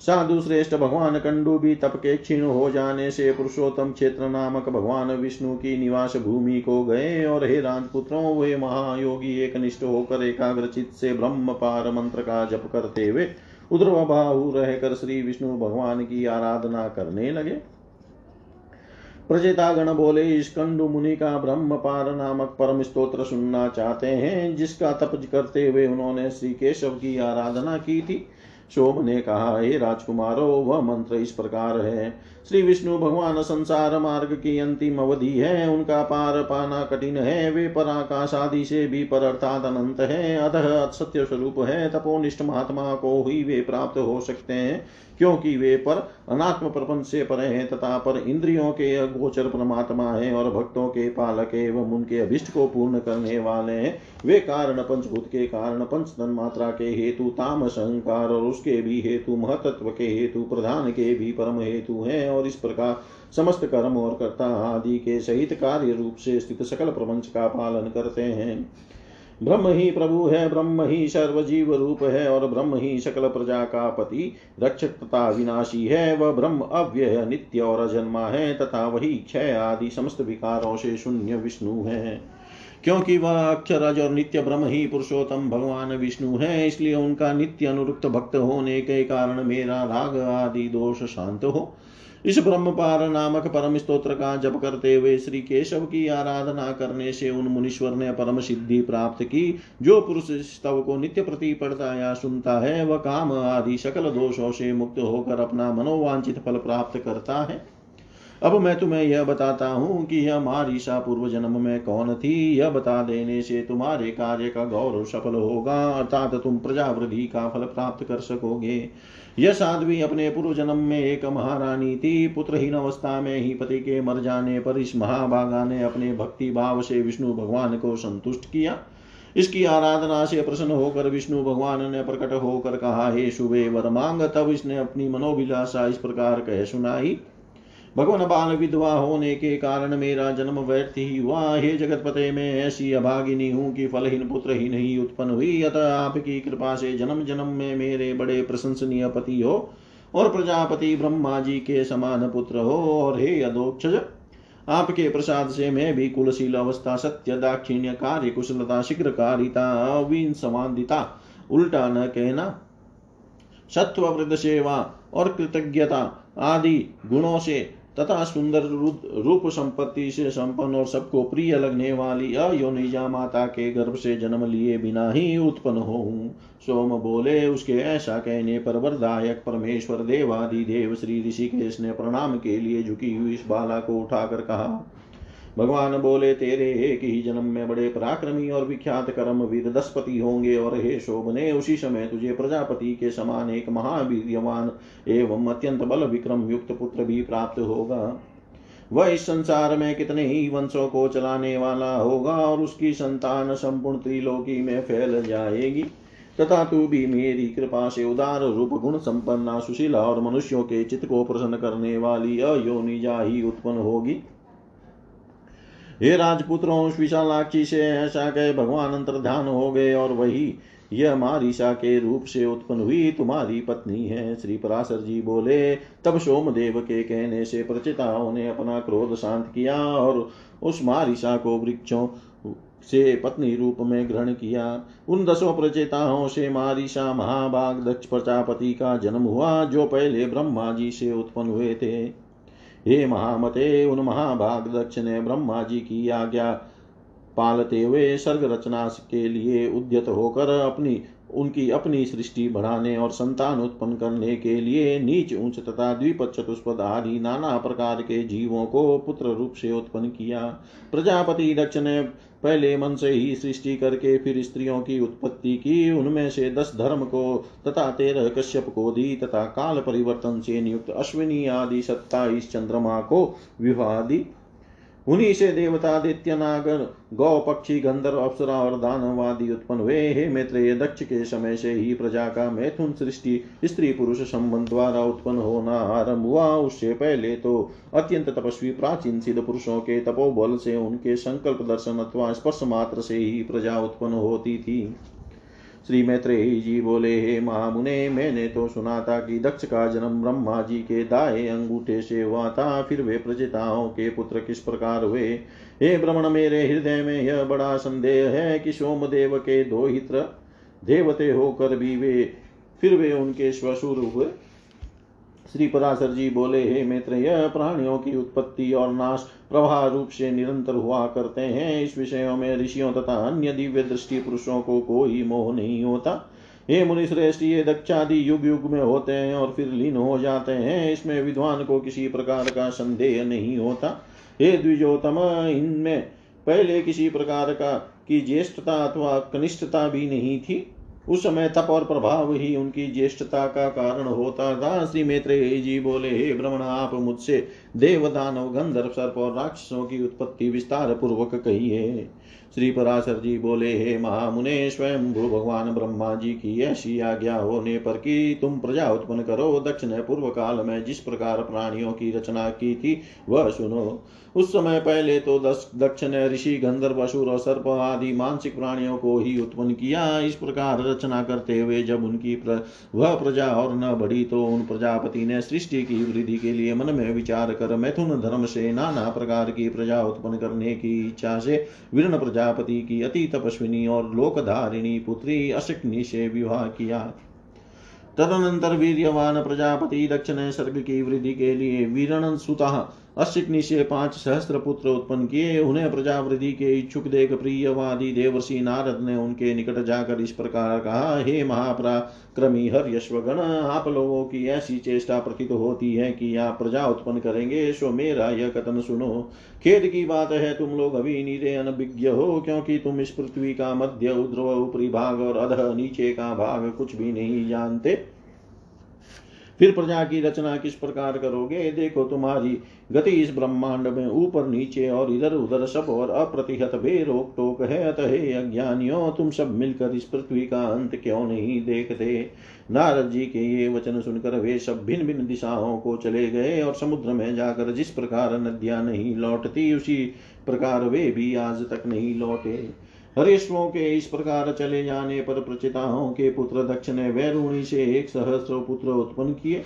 साधु श्रेष्ठ भगवान कंडु भी तप के क्षीण हो जाने से पुरुषोत्तम क्षेत्र नामक भगवान विष्णु की निवास भूमि को गए और हे राजपुत्रों, वे महायोगी एक निष्ठ होकर एकाग्रचित से ब्रह्म पार मंत्र का जप करते हुए उद्रवबाहु रहकर श्री विष्णु भगवान की आराधना करने लगे। प्रजेतागण बोले, इस कंडु मुनि का ब्रह्म पार नामक परम स्त्रोत्र सुनना चाहते हैं, जिसका तप करते हुए उन्होंने श्री केशव की आराधना की थी। शोभ ने कहा, हे राजकुमारो, वह मंत्र इस प्रकार है। श्री विष्णु भगवान संसार मार्ग की अंतिम अवधि है। उनका पार पाना कठिन है। वे पराकाश आदि से भी पर अर्थात अनंत है। अतः सत्य स्वरूप है। तपोनिष्ठ महात्मा को ही वे प्राप्त हो सकते हैं। क्योंकि वे पर अनात्म प्रपंच से परे हैं तथा पर इंद्रियों के अगोचर परमात्मा है और भक्तों के पालक एवं उनके अभिष्ट को पूर्ण करने वाले हैं। वे कारण पंचभूत के कारण पंच मात्रा के हेतु ताम संकार और उसके भी हेतु महतत्व के हेतु प्रधान के भी परम हेतु हैं और इस प्रकार समस्त कर्म और कर्ता आदि के सहित कार्य रूप से स्थित सकल प्रपंच का पालन करते हैं। ब्रह्म ही प्रभु है, ब्रह्म ही सर्वजीव रूप है और ब्रह्म ही सकल प्रजा का पति, रक्षक तथा विनाशी है। वह ब्रह्म अव्यय नित्य और अजन्मा है तथा वही क्षय आदि समस्त विकारों से शून्य विष्णु है। क्योंकि वह अक्षरज और नित्य ब्रह्म ही पुरुषोत्तम भगवान विष्णु है, इसलिए उनका नित्य अनुरुक्त भक्त होने के कारण मेरा राग आदि दोष शांत हो। इस ब्रह्म पार नामक परम स्त्रोत्र का जप करते हुए श्री केशव की आराधना करने से उन मुनीश्वर ने परम सिद्धि प्राप्त की। जो पुरुष स्तव को नित्य प्रति पढ़ता या सुनता है, वह काम आदि सकल दोषों से मुक्त होकर अपना मनोवांचित फल प्राप्त करता है। अब मैं तुम्हें यह बताता हूँ कि यह मारिशा पूर्व जन्म में कौन थी। यह बता देने से तुम्हारे कार्य का गौरव सफल होगा, अर्थात तुम प्रजावृद्धि का फल प्राप्त कर सकोगे। यह साध्वी अपने पूर्व जन्म में एक महारानी थी। पुत्रहीन अवस्था में ही पति के मर जाने पर इस महाभागा ने अपने भक्ति भाव से विष्णु भगवान को संतुष्ट किया। इसकी आराधना से प्रसन्न होकर विष्णु भगवान ने प्रकट होकर कहा, हे शुभे वर मांग तब इसने अपनी मनोभिलाषा इस प्रकार कह सुनाई। भगवान बाल विधवा होने के कारण मेरा जन्म व्यर्थ ही हुआ। हे जगत पते में ऐसी अभागिनी हूँ कि फलहीन पुत्र ही नहीं उत्पन्न हुई। अतः आपकी कृपा से जन्म जन्म में मेरे बड़े प्रशंसनीय पति हो और प्रजापति ब्रह्मा जी के समान पुत्र हो। और हे अदोक्षज आपके प्रसाद से मैं भी कुलशील अवस्था, सत्य, दाक्षिण्य, कार्य, कुशलता शीघ्र कारिता अवीन समाधिता उल्टा न कहना सत्व वृद्ध सेवा और कृतज्ञता आदि गुणों से तथा सुंदर रूप संपत्ति से संपन्न और सबको प्रिय लगने वाली अयोनिजा माता के गर्भ से जन्म लिए बिना ही उत्पन्न हो सोम बोले, उसके ऐसा कहने पर वरदायक परमेश्वर देवादि देव श्री ऋषिकेश ने प्रणाम के लिए झुकी हुई इस बाला को उठाकर कहा भगवान बोले, तेरे एक ही जन्म में बड़े पराक्रमी और विख्यात कर्म वीर दस्पति होंगे और हे शोभने उसी समय तुझे प्रजापति के समान एक महावीरवान एवं अत्यंत बल विक्रम युक्त पुत्र भी प्राप्त होगा। वह इस संसार में कितने ही वंशों को चलाने वाला होगा और उसकी संतान संपूर्ण त्रिलोकी में फैल जाएगी। तथा तू भी मेरी कृपा से उदार रूप गुण संपन्ना सुशीला और मनुष्यों के चित्त को प्रसन्न करने वाली अयोनिजा ही उत्पन्न होगी। हे राजपुत्रों उस विशालाक्षी से ऐसा कह भगवान अंतर्ध्यान हो गए और वही यह मारिशा के रूप से उत्पन्न हुई तुम्हारी पत्नी है। श्री पराशर जी बोले, तब सोमदेव के कहने से प्रचिताओं ने अपना क्रोध शांत किया और उस मारिशा को वृक्षों से पत्नी रूप में ग्रहण किया। उन दसों प्रचेताओं से मारिशा महाभाग दक्ष प्रजापति का जन्म हुआ, जो पहले ब्रह्मा जी से उत्पन्न हुए थे। हे महामते, उन महाभाग दक्ष ने ब्रह्मा जी की आज्ञा पालते हुए सर्ग रचना के लिए उद्यत होकर अपनी उनकी अपनी सृष्टि बढ़ाने और संतान उत्पन्न करने के लिए नीच ऊंच तथा द्विपद चतुष्पद आदि नाना प्रकार के जीवों को पुत्र रूप से उत्पन्न किया। प्रजापति दक्ष ने पहले मन से ही सृष्टि करके फिर स्त्रियों की उत्पत्ति की। उनमें से दस धर्म को तथा तेरह कश्यप को दी तथा काल परिवर्तन से नियुक्त अश्विनी आदि सत्ताईस चंद्रमा को विवाह दी। उन्हीं से देवता दित्य नागर, गौ, पक्षी, गंधर्व अप्सरा और दानवादी उत्पन्न हुए। हे मैत्रेय, दक्ष के समय से ही प्रजा का मैथुन सृष्टि, स्त्री पुरुष संबंध द्वारा उत्पन्न होना आरंभ हुआ। उससे पहले तो अत्यंत तपस्वी प्राचीन सिद्ध पुरुषों के तपोबल से उनके संकल्प दर्शन अथवा स्पर्श मात्र से ही प्रजा उत्पन्न होती थी। श्री मैत्रेयी जी बोले, हे महामुने, मैंने तो सुना था कि दक्ष का जन्म ब्रह्मा जी के दाए अंगूठे से हुआ था, फिर वे प्रजिताओं के पुत्र किस प्रकार हुए? हे भ्रमण मेरे हृदय में यह बड़ा संदेह है कि सोमदेव के दो हित्र देवते होकर भी वे, फिर वे उनके स्वसुर हुए। श्री पराशर जी बोले, हे मित्र, यह प्राणियों की उत्पत्ति और नाश प्रवाह रूप से निरंतर हुआ करते हैं। इस विषयों में ऋषियों तथा अन्य दिव्य दृष्टि पुरुषों को कोई मोह नहीं होता। हे मुनि श्रेष्ठ, ये दक्षादि युग युग में होते हैं और फिर लीन हो जाते हैं। इसमें विद्वान को किसी प्रकार का संदेह नहीं होता। हे द्विजोतम इनमें पहले किसी प्रकार का की ज्येष्ठता अथवा कनिष्ठता भी नहीं थी। उस समय तप और प्रभाव ही उनकी ज्येष्ठता का कारण होता था। श्री मैत्रेय जी बोले, हे भ्रमण आप मुझसे देव दानव गंधर्व, सर्प और राक्षसों की उत्पत्ति विस्तार पूर्वक कहिए श्री पराशर जी बोले, हे महामुने स्वयं भू भगवान ब्रह्मा जी की ऐसी आज्ञा होने पर कि तुम प्रजा उत्पन्न करो। दक्षिण पूर्व काल में जिस प्रकार प्राणियों की रचना की थी, वह सुनो। उस समय पहले तो दक्ष ने ऋषि गंधर्व असुर और सर्प आदि मानसिक प्राणियों को ही उत्पन्न किया। इस प्रकार रचना करते हुए जब उनकी प्र, वह प्रजा और न बढ़ी तो उन प्रजापति ने सृष्टि की वृद्धि के लिए मन में विचार कर मैथुन धर्म से नाना प्रकार की प्रजा उत्पन्न करने की इच्छा से विर्ण प्रजापति की अति तपस्विनी और लोकधारिणी पुत्री अशिकनी से विवाह किया। तदनंतर वीर्यवान प्रजापति दक्ष ने सर्ग की वृद्धि के लिए वीरण सुता अशिकनी से पाँच सहस्त्र पुत्र उत्पन्न किए, उन्हें प्रजावृद्धि के इच्छुक देख प्रियवादी देवर्षि नारद ने उनके निकट जाकर इस प्रकार कहा, हे महापराक्रमी हर यश्वगण आप लोगों की ऐसी चेष्टा प्रतीत होती है कि आप प्रजा उत्पन्न करेंगे, सो मेरा यह कथन सुनो। खेद की बात है, तुम लोग अभी नीरे अनभिज्ञ हो, क्योंकि तुम इस पृथ्वी का मध्य उद्रव ऊपरी भाग और अध नीचे का भाग कुछ भी नहीं जानते। फिर प्रजा की रचना किस प्रकार करोगे? देखो तुम्हारी गति इस ब्रह्मांड में ऊपर नीचे और इधर उधर सब और अप्रतिहत बे रोक टोक है। अतः हे अज्ञानियों, तुम सब मिलकर इस पृथ्वी का अंत क्यों नहीं देखते? नारद जी के ये वचन सुनकर वे सब भिन्न भिन्न दिशाओं को चले गए और समुद्र में जाकर जिस प्रकार नदियाँ नहीं लौटती, उसी प्रकार वे भी आज तक नहीं लौटे। हरिश्वों के इस प्रकार चले जाने पर प्रचिताओं के पुत्र दक्ष ने वैरूणी से एक सहस्र पुत्र उत्पन्न किए।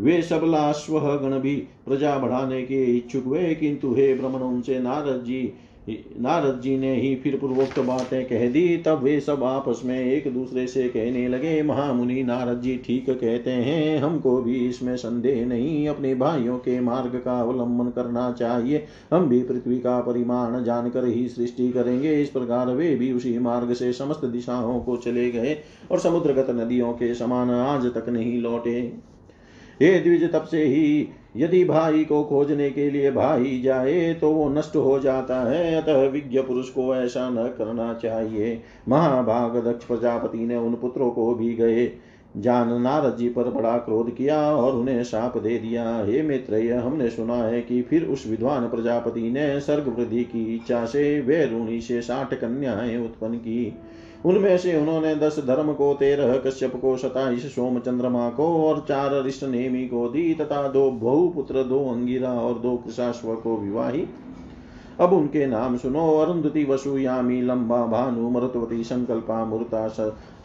वे सबलाश्व गण भी प्रजा बढ़ाने के इच्छुक हुए, किंतु हे भ्रमण उनसे नारद जी नारद जी ने ही फिर पूर्वोक्त बातें कह दी, तब वे सब आपस में एक दूसरे से कहने लगे, महामुनि नारद जी ठीक कहते हैं, हमको भी इसमें संदेह नहीं, अपने भाइयों के मार्ग का अवलंबन करना चाहिए। हम भी पृथ्वी का परिमाण जानकर ही सृष्टि करेंगे। इस प्रकार वे भी उसी मार्ग से समस्त दिशाओं को चले गए और समुद्रगत नदियों के समान आज तक नहीं लौटे। हे द्विज, तब से ही यदि भाई को खोजने के लिए भाई जाए तो वो नष्ट हो जाता है, अतः विज्ञ पुरुष को ऐसा न करना चाहिए। महाभाग दक्ष प्रजापति ने उन पुत्रों को भी गए। जान नारद जी पर बड़ा क्रोध किया और उन्हें शाप दे दिया। हे मित्र हमने सुना है कि फिर उस विद्वान प्रजापति ने सर्ग वृद्धि की इच्छा से वे ऋणी से साठ कन्याएँ उत्पन्न की। उनमें से उन्होंने दस धर्म को तेरह, कश्यप को सताइस सोम चंद्रमा को और चार ऋष्ट नेमी को दी, तथा दो बहुपुत्र, दो अंगिरा और दो कृषाश्व को विवाही। अब उनके नाम सुनो, अरुंधति वसु, यामी, लंबा, भानु, मरुतवती, संकल्पा, मुरता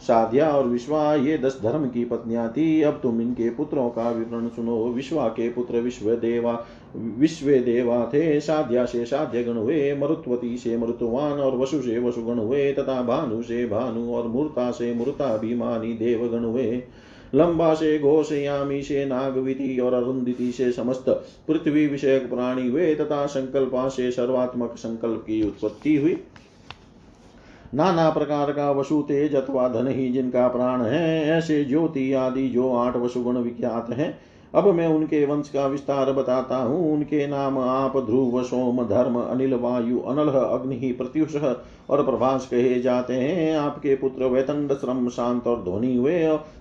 साध्या और विश्वा, ये दस धर्म की पत्नियाँ थी। अब तुम इनके पुत्रों का विवरण सुनो। विश्वा के पुत्र विश्व देवा विश्व देवा थे। साध्या से साध्य गण हुए, मरुत्वती से मरुतवान और वसु से वसुगण हुए, तथा भानु से भानु और मूर्ता से मूर्ता मूर्ताभिमानी देवगण हुए। लंबा से घोष यामी से नागविधि और अरुंदिति से समस्त पृथ्वी विषयक प्राणी वे तथा संकल्पा से सर्वात्मक संकल्प की उत्पत्ति हुई। नाना प्रकार का वसु, तेज अथवा धन ही जिनका प्राण है, ऐसे ज्योति आदि जो आठ वसुगुण विख्यात हैं अब मैं उनके वंश का विस्तार बताता हूँ। उनके नाम आप ध्रुव, सोम, धर्म, अनिल, वायु, अनल, अग्नि, प्रत्युष और प्रभास कहे जाते हैं। आपके पुत्र वैतंड, श्रम, शांत और ध्वनि हुए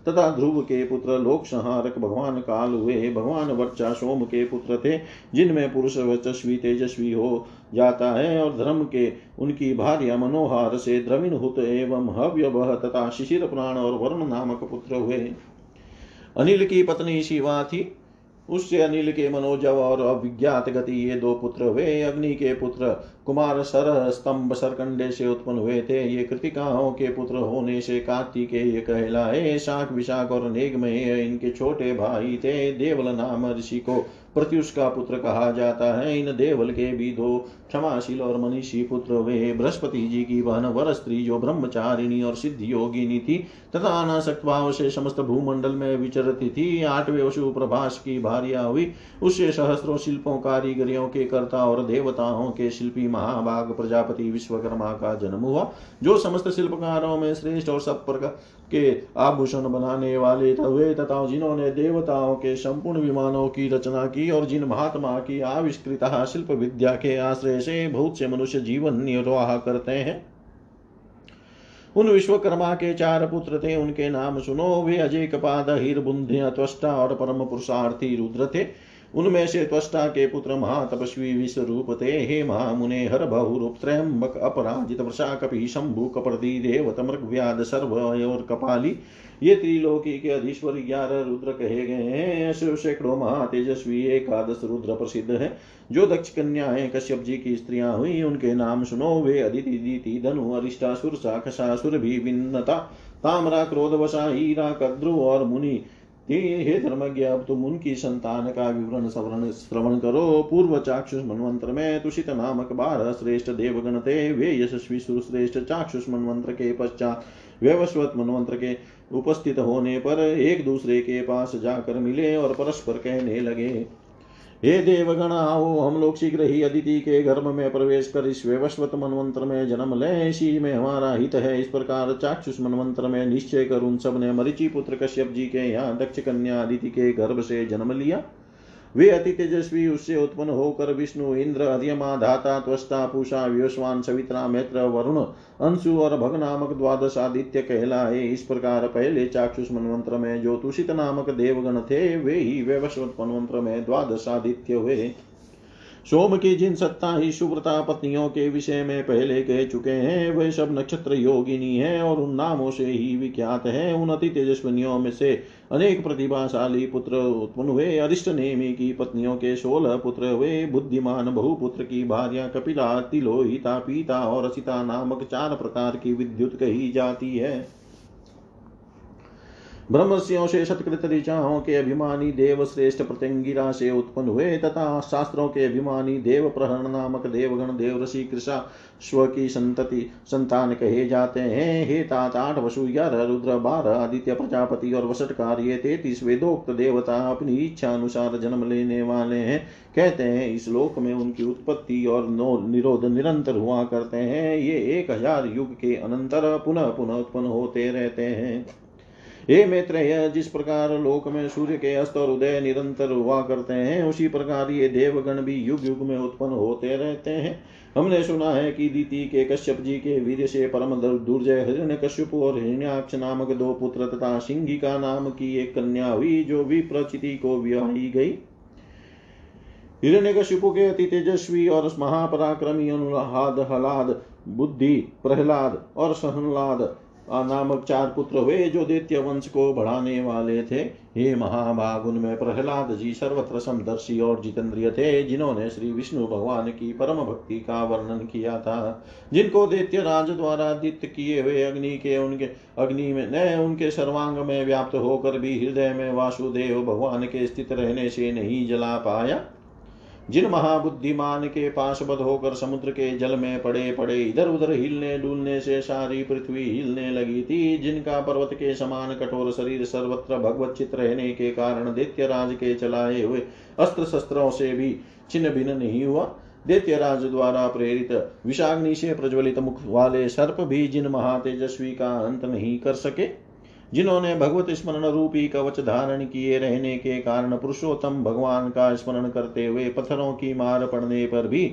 तथा ध्रुव के पुत्र लोक संहारक भगवान काल हुए। भगवान वर्चा सोम के पुत्र थे, जिनमें पुरुष वर्चस्वी, तेजस्वी हो जाता है और धर्म के उनकी भार्य मनोहार से द्रविण हुत एवं हव्य तथा शिशिर प्राण और वरुण नामक पुत्र हुए। अनिल की पत्नी शिवा थी। उससे अनिल के मनोजव और अभिज्ञात गति ये दो पुत्र हुए। अग्नि के पुत्र कुमार सर स्तंभ सरकंडे से उत्पन्न हुए थे। ये कृतिकाओं के पुत्र होने से कार्तिक कार्तिकेय कहलाए। शाख विशाख और नेगमय इनके छोटे भाई थे। देवल नाम ऋषि को प्रत्युष का पुत्र कहा जाता है, इन देवल के भी दो क्षमाशील और मनीषी पुत्र वे, बृहस्पति जी की बहन, वर स्त्री जो ब्रह्मचारिणी और सिद्ध योगिनी थी, तथा अनासक्त भाव से समस्त भूमंडल में विचरती थी, आठवें वशु प्रभाष की भारिया हुई, उससे सहस्रों शिल्पों, कारीगरियों के कर्ता और देवताओं के शिल्पी महाभाग प्रजापति विश्वकर्मा का जन्म हुआ, जो समस्त शिल्पकारों में श्रेष्ठ और सब प्रकार के आभूषण बनाने वाले हुए तथा जिन्होंने देवताओं के संपूर्ण विमानों की रचना की और जिन महात्मा की आविष्कृत शिल्प विद्या के आश्रय से बहुत से मनुष्य जीवन निर्वाह करते हैं। उन विश्वकर्मा के चार पुत्र थे, उनके नाम सुनो वे अजय, कपाद हीर बुंध्य त्वष्टा और परम पुरुषार्थी रुद्र थे। उनमें से त्वष्टा के पुत्र महातपस्वी विश्वरूप थे हे महामुने, हर बहुरूप त्रयंबक अपराजित वृषा कपि शंभु, कपर्दी, देवत मृग व्याध सर्व और कपाली। ये त्रिलोकी के अधीश्वर ग्यारह रुद्र कहे गए हैं। ऐसे सैकड़ों महातेजस्वी एकादश रुद्र प्रसिद्ध है। जो दक्ष कन्याएँ कश्यप जी की स्त्रियाँ हुई, उनके नाम सुनो। वे अदिति, दीति, धनु अरिष्टासुर साखसासुर भी भिन्नता। तामरा क्रोधवशा हीरा, कद्रु और मुनि हे धर्मज्ञ, अब तुम उनकी संतान का विवरण सवरण श्रवण करो। पूर्व चाक्षुष मनवंत्र में तुषित नामक बारह श्रेष्ठ देवगण थे वे यशस्वी सुरश्रेष्ठ चाक्षुष मनवंत्र के पश्चात व्यवस्वत मनवंत्र के उपस्थित होने पर एक दूसरे के पास जाकर मिले और परस्पर कहने लगे हे देवगण, आओ हम लोग शीघ्र ही अदिति के गर्भ में प्रवेश कर इस व्यवस्वत मनवंत्र में जन्म लें। इसी में हमारा हित है। इस प्रकार चाक्षुष मनवंत्र में निश्चय कर उन सबने मरिचि पुत्र कश्यप जी के यहाँ दक्ष कन्या अदिति के गर्भ से जन्म लिया। वे अति तेजस्वी, उससे उत्पन्न होकर विष्णु, इंद्र अधियमा धाता, त्वस्ता, पूषा व्योस्वान सवित्रा, मैत्र, वरुण, अंशु और भग नामक द्वादश आदित्य कहलाए। इस प्रकार पहले चाक्षुष मनवंत्र में जो तुषित नामक देवगण थे, वे ही व्यवस्वत मनवंत्र में द्वादश आदित्य हुए। सोम की जिन सत्ता ही सुव्रता पत्नियों के विषय में पहले कह चुके हैं वे सब नक्षत्र योगिनी हैं और उन नामों से ही विख्यात हैं। उन अति तेजस्विनियों में से अनेक प्रतिभाशाली पुत्र उत्पन्न हुए। अरिष्ट नेमी की पत्नियों के सोलह पुत्र हुए। बुद्धिमान बहुपुत्र की भार्या कपिला, तिलोहिता, पीता और असिता नामक चार प्रकार की विद्युत कही जाती है। ब्रह्मस्यों से सत्कृत ऋचाओं के अभिमानी देव श्रेष्ठ प्रत्यंगिरा से उत्पन्न हुए, तथा शास्त्रों के अभिमानी देव प्रहरण नामक देवगण देव ऋषि कृषा स्व की संतति संतान कहे जाते हैं। हे तात आठ वसु ग्यारह रुद्र बारह आदित्य प्रजापति और वसटकार ये तैतीस वेदोक्त देवता अपनी इच्छा अनुसार जन्म लेने वाले हैं। कहते हैं, इस लोक में उनकी उत्पत्ति और निरोध निरंतर हुआ करते हैं। ये एक हज़ार युग के अनंतर पुनः पुनः उत्पन्न होते रहते हैं। हे मैत्रेय, जिस प्रकार लोक में सूर्य के अस्त और उदय निरंतर हुआ करते हैं, उसी प्रकार ये देवगण भी युग युग में उत्पन्न होते रहते हैं। हमने सुना है कि दीति के कश्यप जी के वीर से परम दुर्जय हिरण्य कश्यप और हिरण्याक्ष नामक दो पुत्र तथा सिंगिका नाम की एक कन्या हुई, जो भी प्रचिति को ब्याही गई। हिरण्य कश्यपु के अति तेजस्वी और महापराक्रमी अनुलाद हलाद, बुद्धि, प्रहलाद और सहनलाद नामक चार पुत्र हुए जो दैत्य वंश को बढ़ाने वाले थे। हे महाभाग उनमें प्रहलाद जी सर्वत्र समदर्शी और जितेंद्रिय थे, जिन्होंने श्री विष्णु भगवान की परम भक्ति का वर्णन किया था। जिनको दैत्य राज द्वारा दित किए हुए अग्नि के उनके, अग्नि में न उनके सर्वांग में व्याप्त होकर भी हृदय में वासुदेव भगवान के स्थित रहने से नहीं जला पाया। जिन महाबुद्धिमान के पास बद होकर समुद्र के जल में पड़े पड़े इधर उधर हिलने डूलने से सारी पृथ्वी हिलने लगी थी, जिनका पर्वत के समान कठोर शरीर सर्वत्र भगवत चित रहने के कारण दैत्य राज के चलाए हुए अस्त्र शस्त्रों से भी छिन्न भिन्न नहीं हुआ। दैत्य राज द्वारा प्रेरित विषाग्नि से प्रज्वलित मुख वाले सर्प भी जिन महातेजस्वी का अंत नहीं कर सके। जिन्होंने भगवत स्मरण रूपी कवच धारण किए रहने के कारण पुरुषोत्तम भगवान का स्मरण करते हुए पत्थरों की मार पड़ने पर भी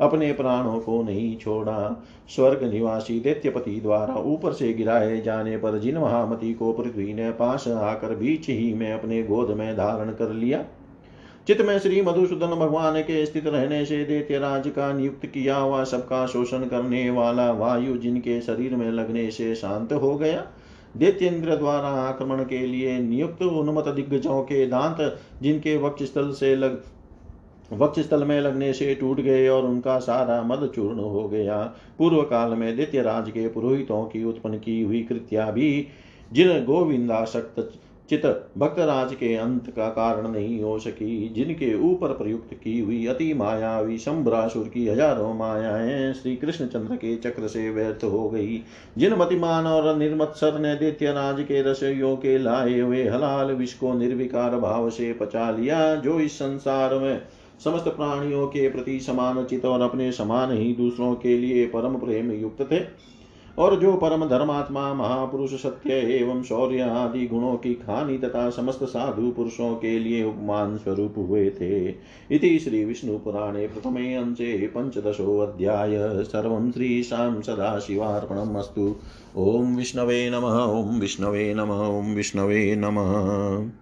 अपने प्राणों को नहीं छोड़ा। स्वर्ग निवासी दैत्यपति द्वारा ऊपर से गिराए जाने पर जिन महामती को पृथ्वी ने पास आकर बीच ही में अपने गोद में धारण कर लिया, चित्त में श्री मधुसूदन भगवान के स्थित रहने से दैत्य राज का नियुक्त किया हुआ सबका शोषण करने वाला वायु जिनके शरीर में लगने से शांत हो गया दैत्येंद्र द्वारा आक्रमण के लिए नियुक्त उन्मत दिग्गजों के दांत, जिनके वक्ष स्थल से लग वक्ष स्थल में लगने से टूट गए और उनका सारा मद चूर्ण हो गया। पूर्व काल में दैत्यराज के पुरोहितों की उत्पन्न की हुई कृत्या भी जिन गोविंदाशक्त चित भक्तराज के अंत का कारण नहीं हो सकी, जिनके ऊपर प्रयुक्त की हुई अति मायावी संभ्रासुर की हज़ारों मायाएँ श्री कृष्ण चंद्र के चक्र से व्यर्थ हो गई। जिन मतिमान और निर्मत्सर ने दैत्य राज के रसोइयों के लाए हुए हलाल विष को निर्विकार भाव से पचा लिया, जो इस संसार में समस्त प्राणियों के प्रति समान चित और अपने समान ही दूसरों के लिए परम प्रेम युक्त थे और जो परम धर्मात्मा महापुरुष सत्य एवं शौर्य आदि गुणों की खानी तथा समस्त साधु पुरुषों के लिए उपमान स्वरूप हुए थे। इति श्री विष्णु पुराणे प्रथमे अंशे पंचदशोऽध्याय सर्वं श्रीशां सदाशिवार्पणमस्तु ॐ विष्णवे नम ॐ विष्णवे नम ॐ विष्णवे नमः।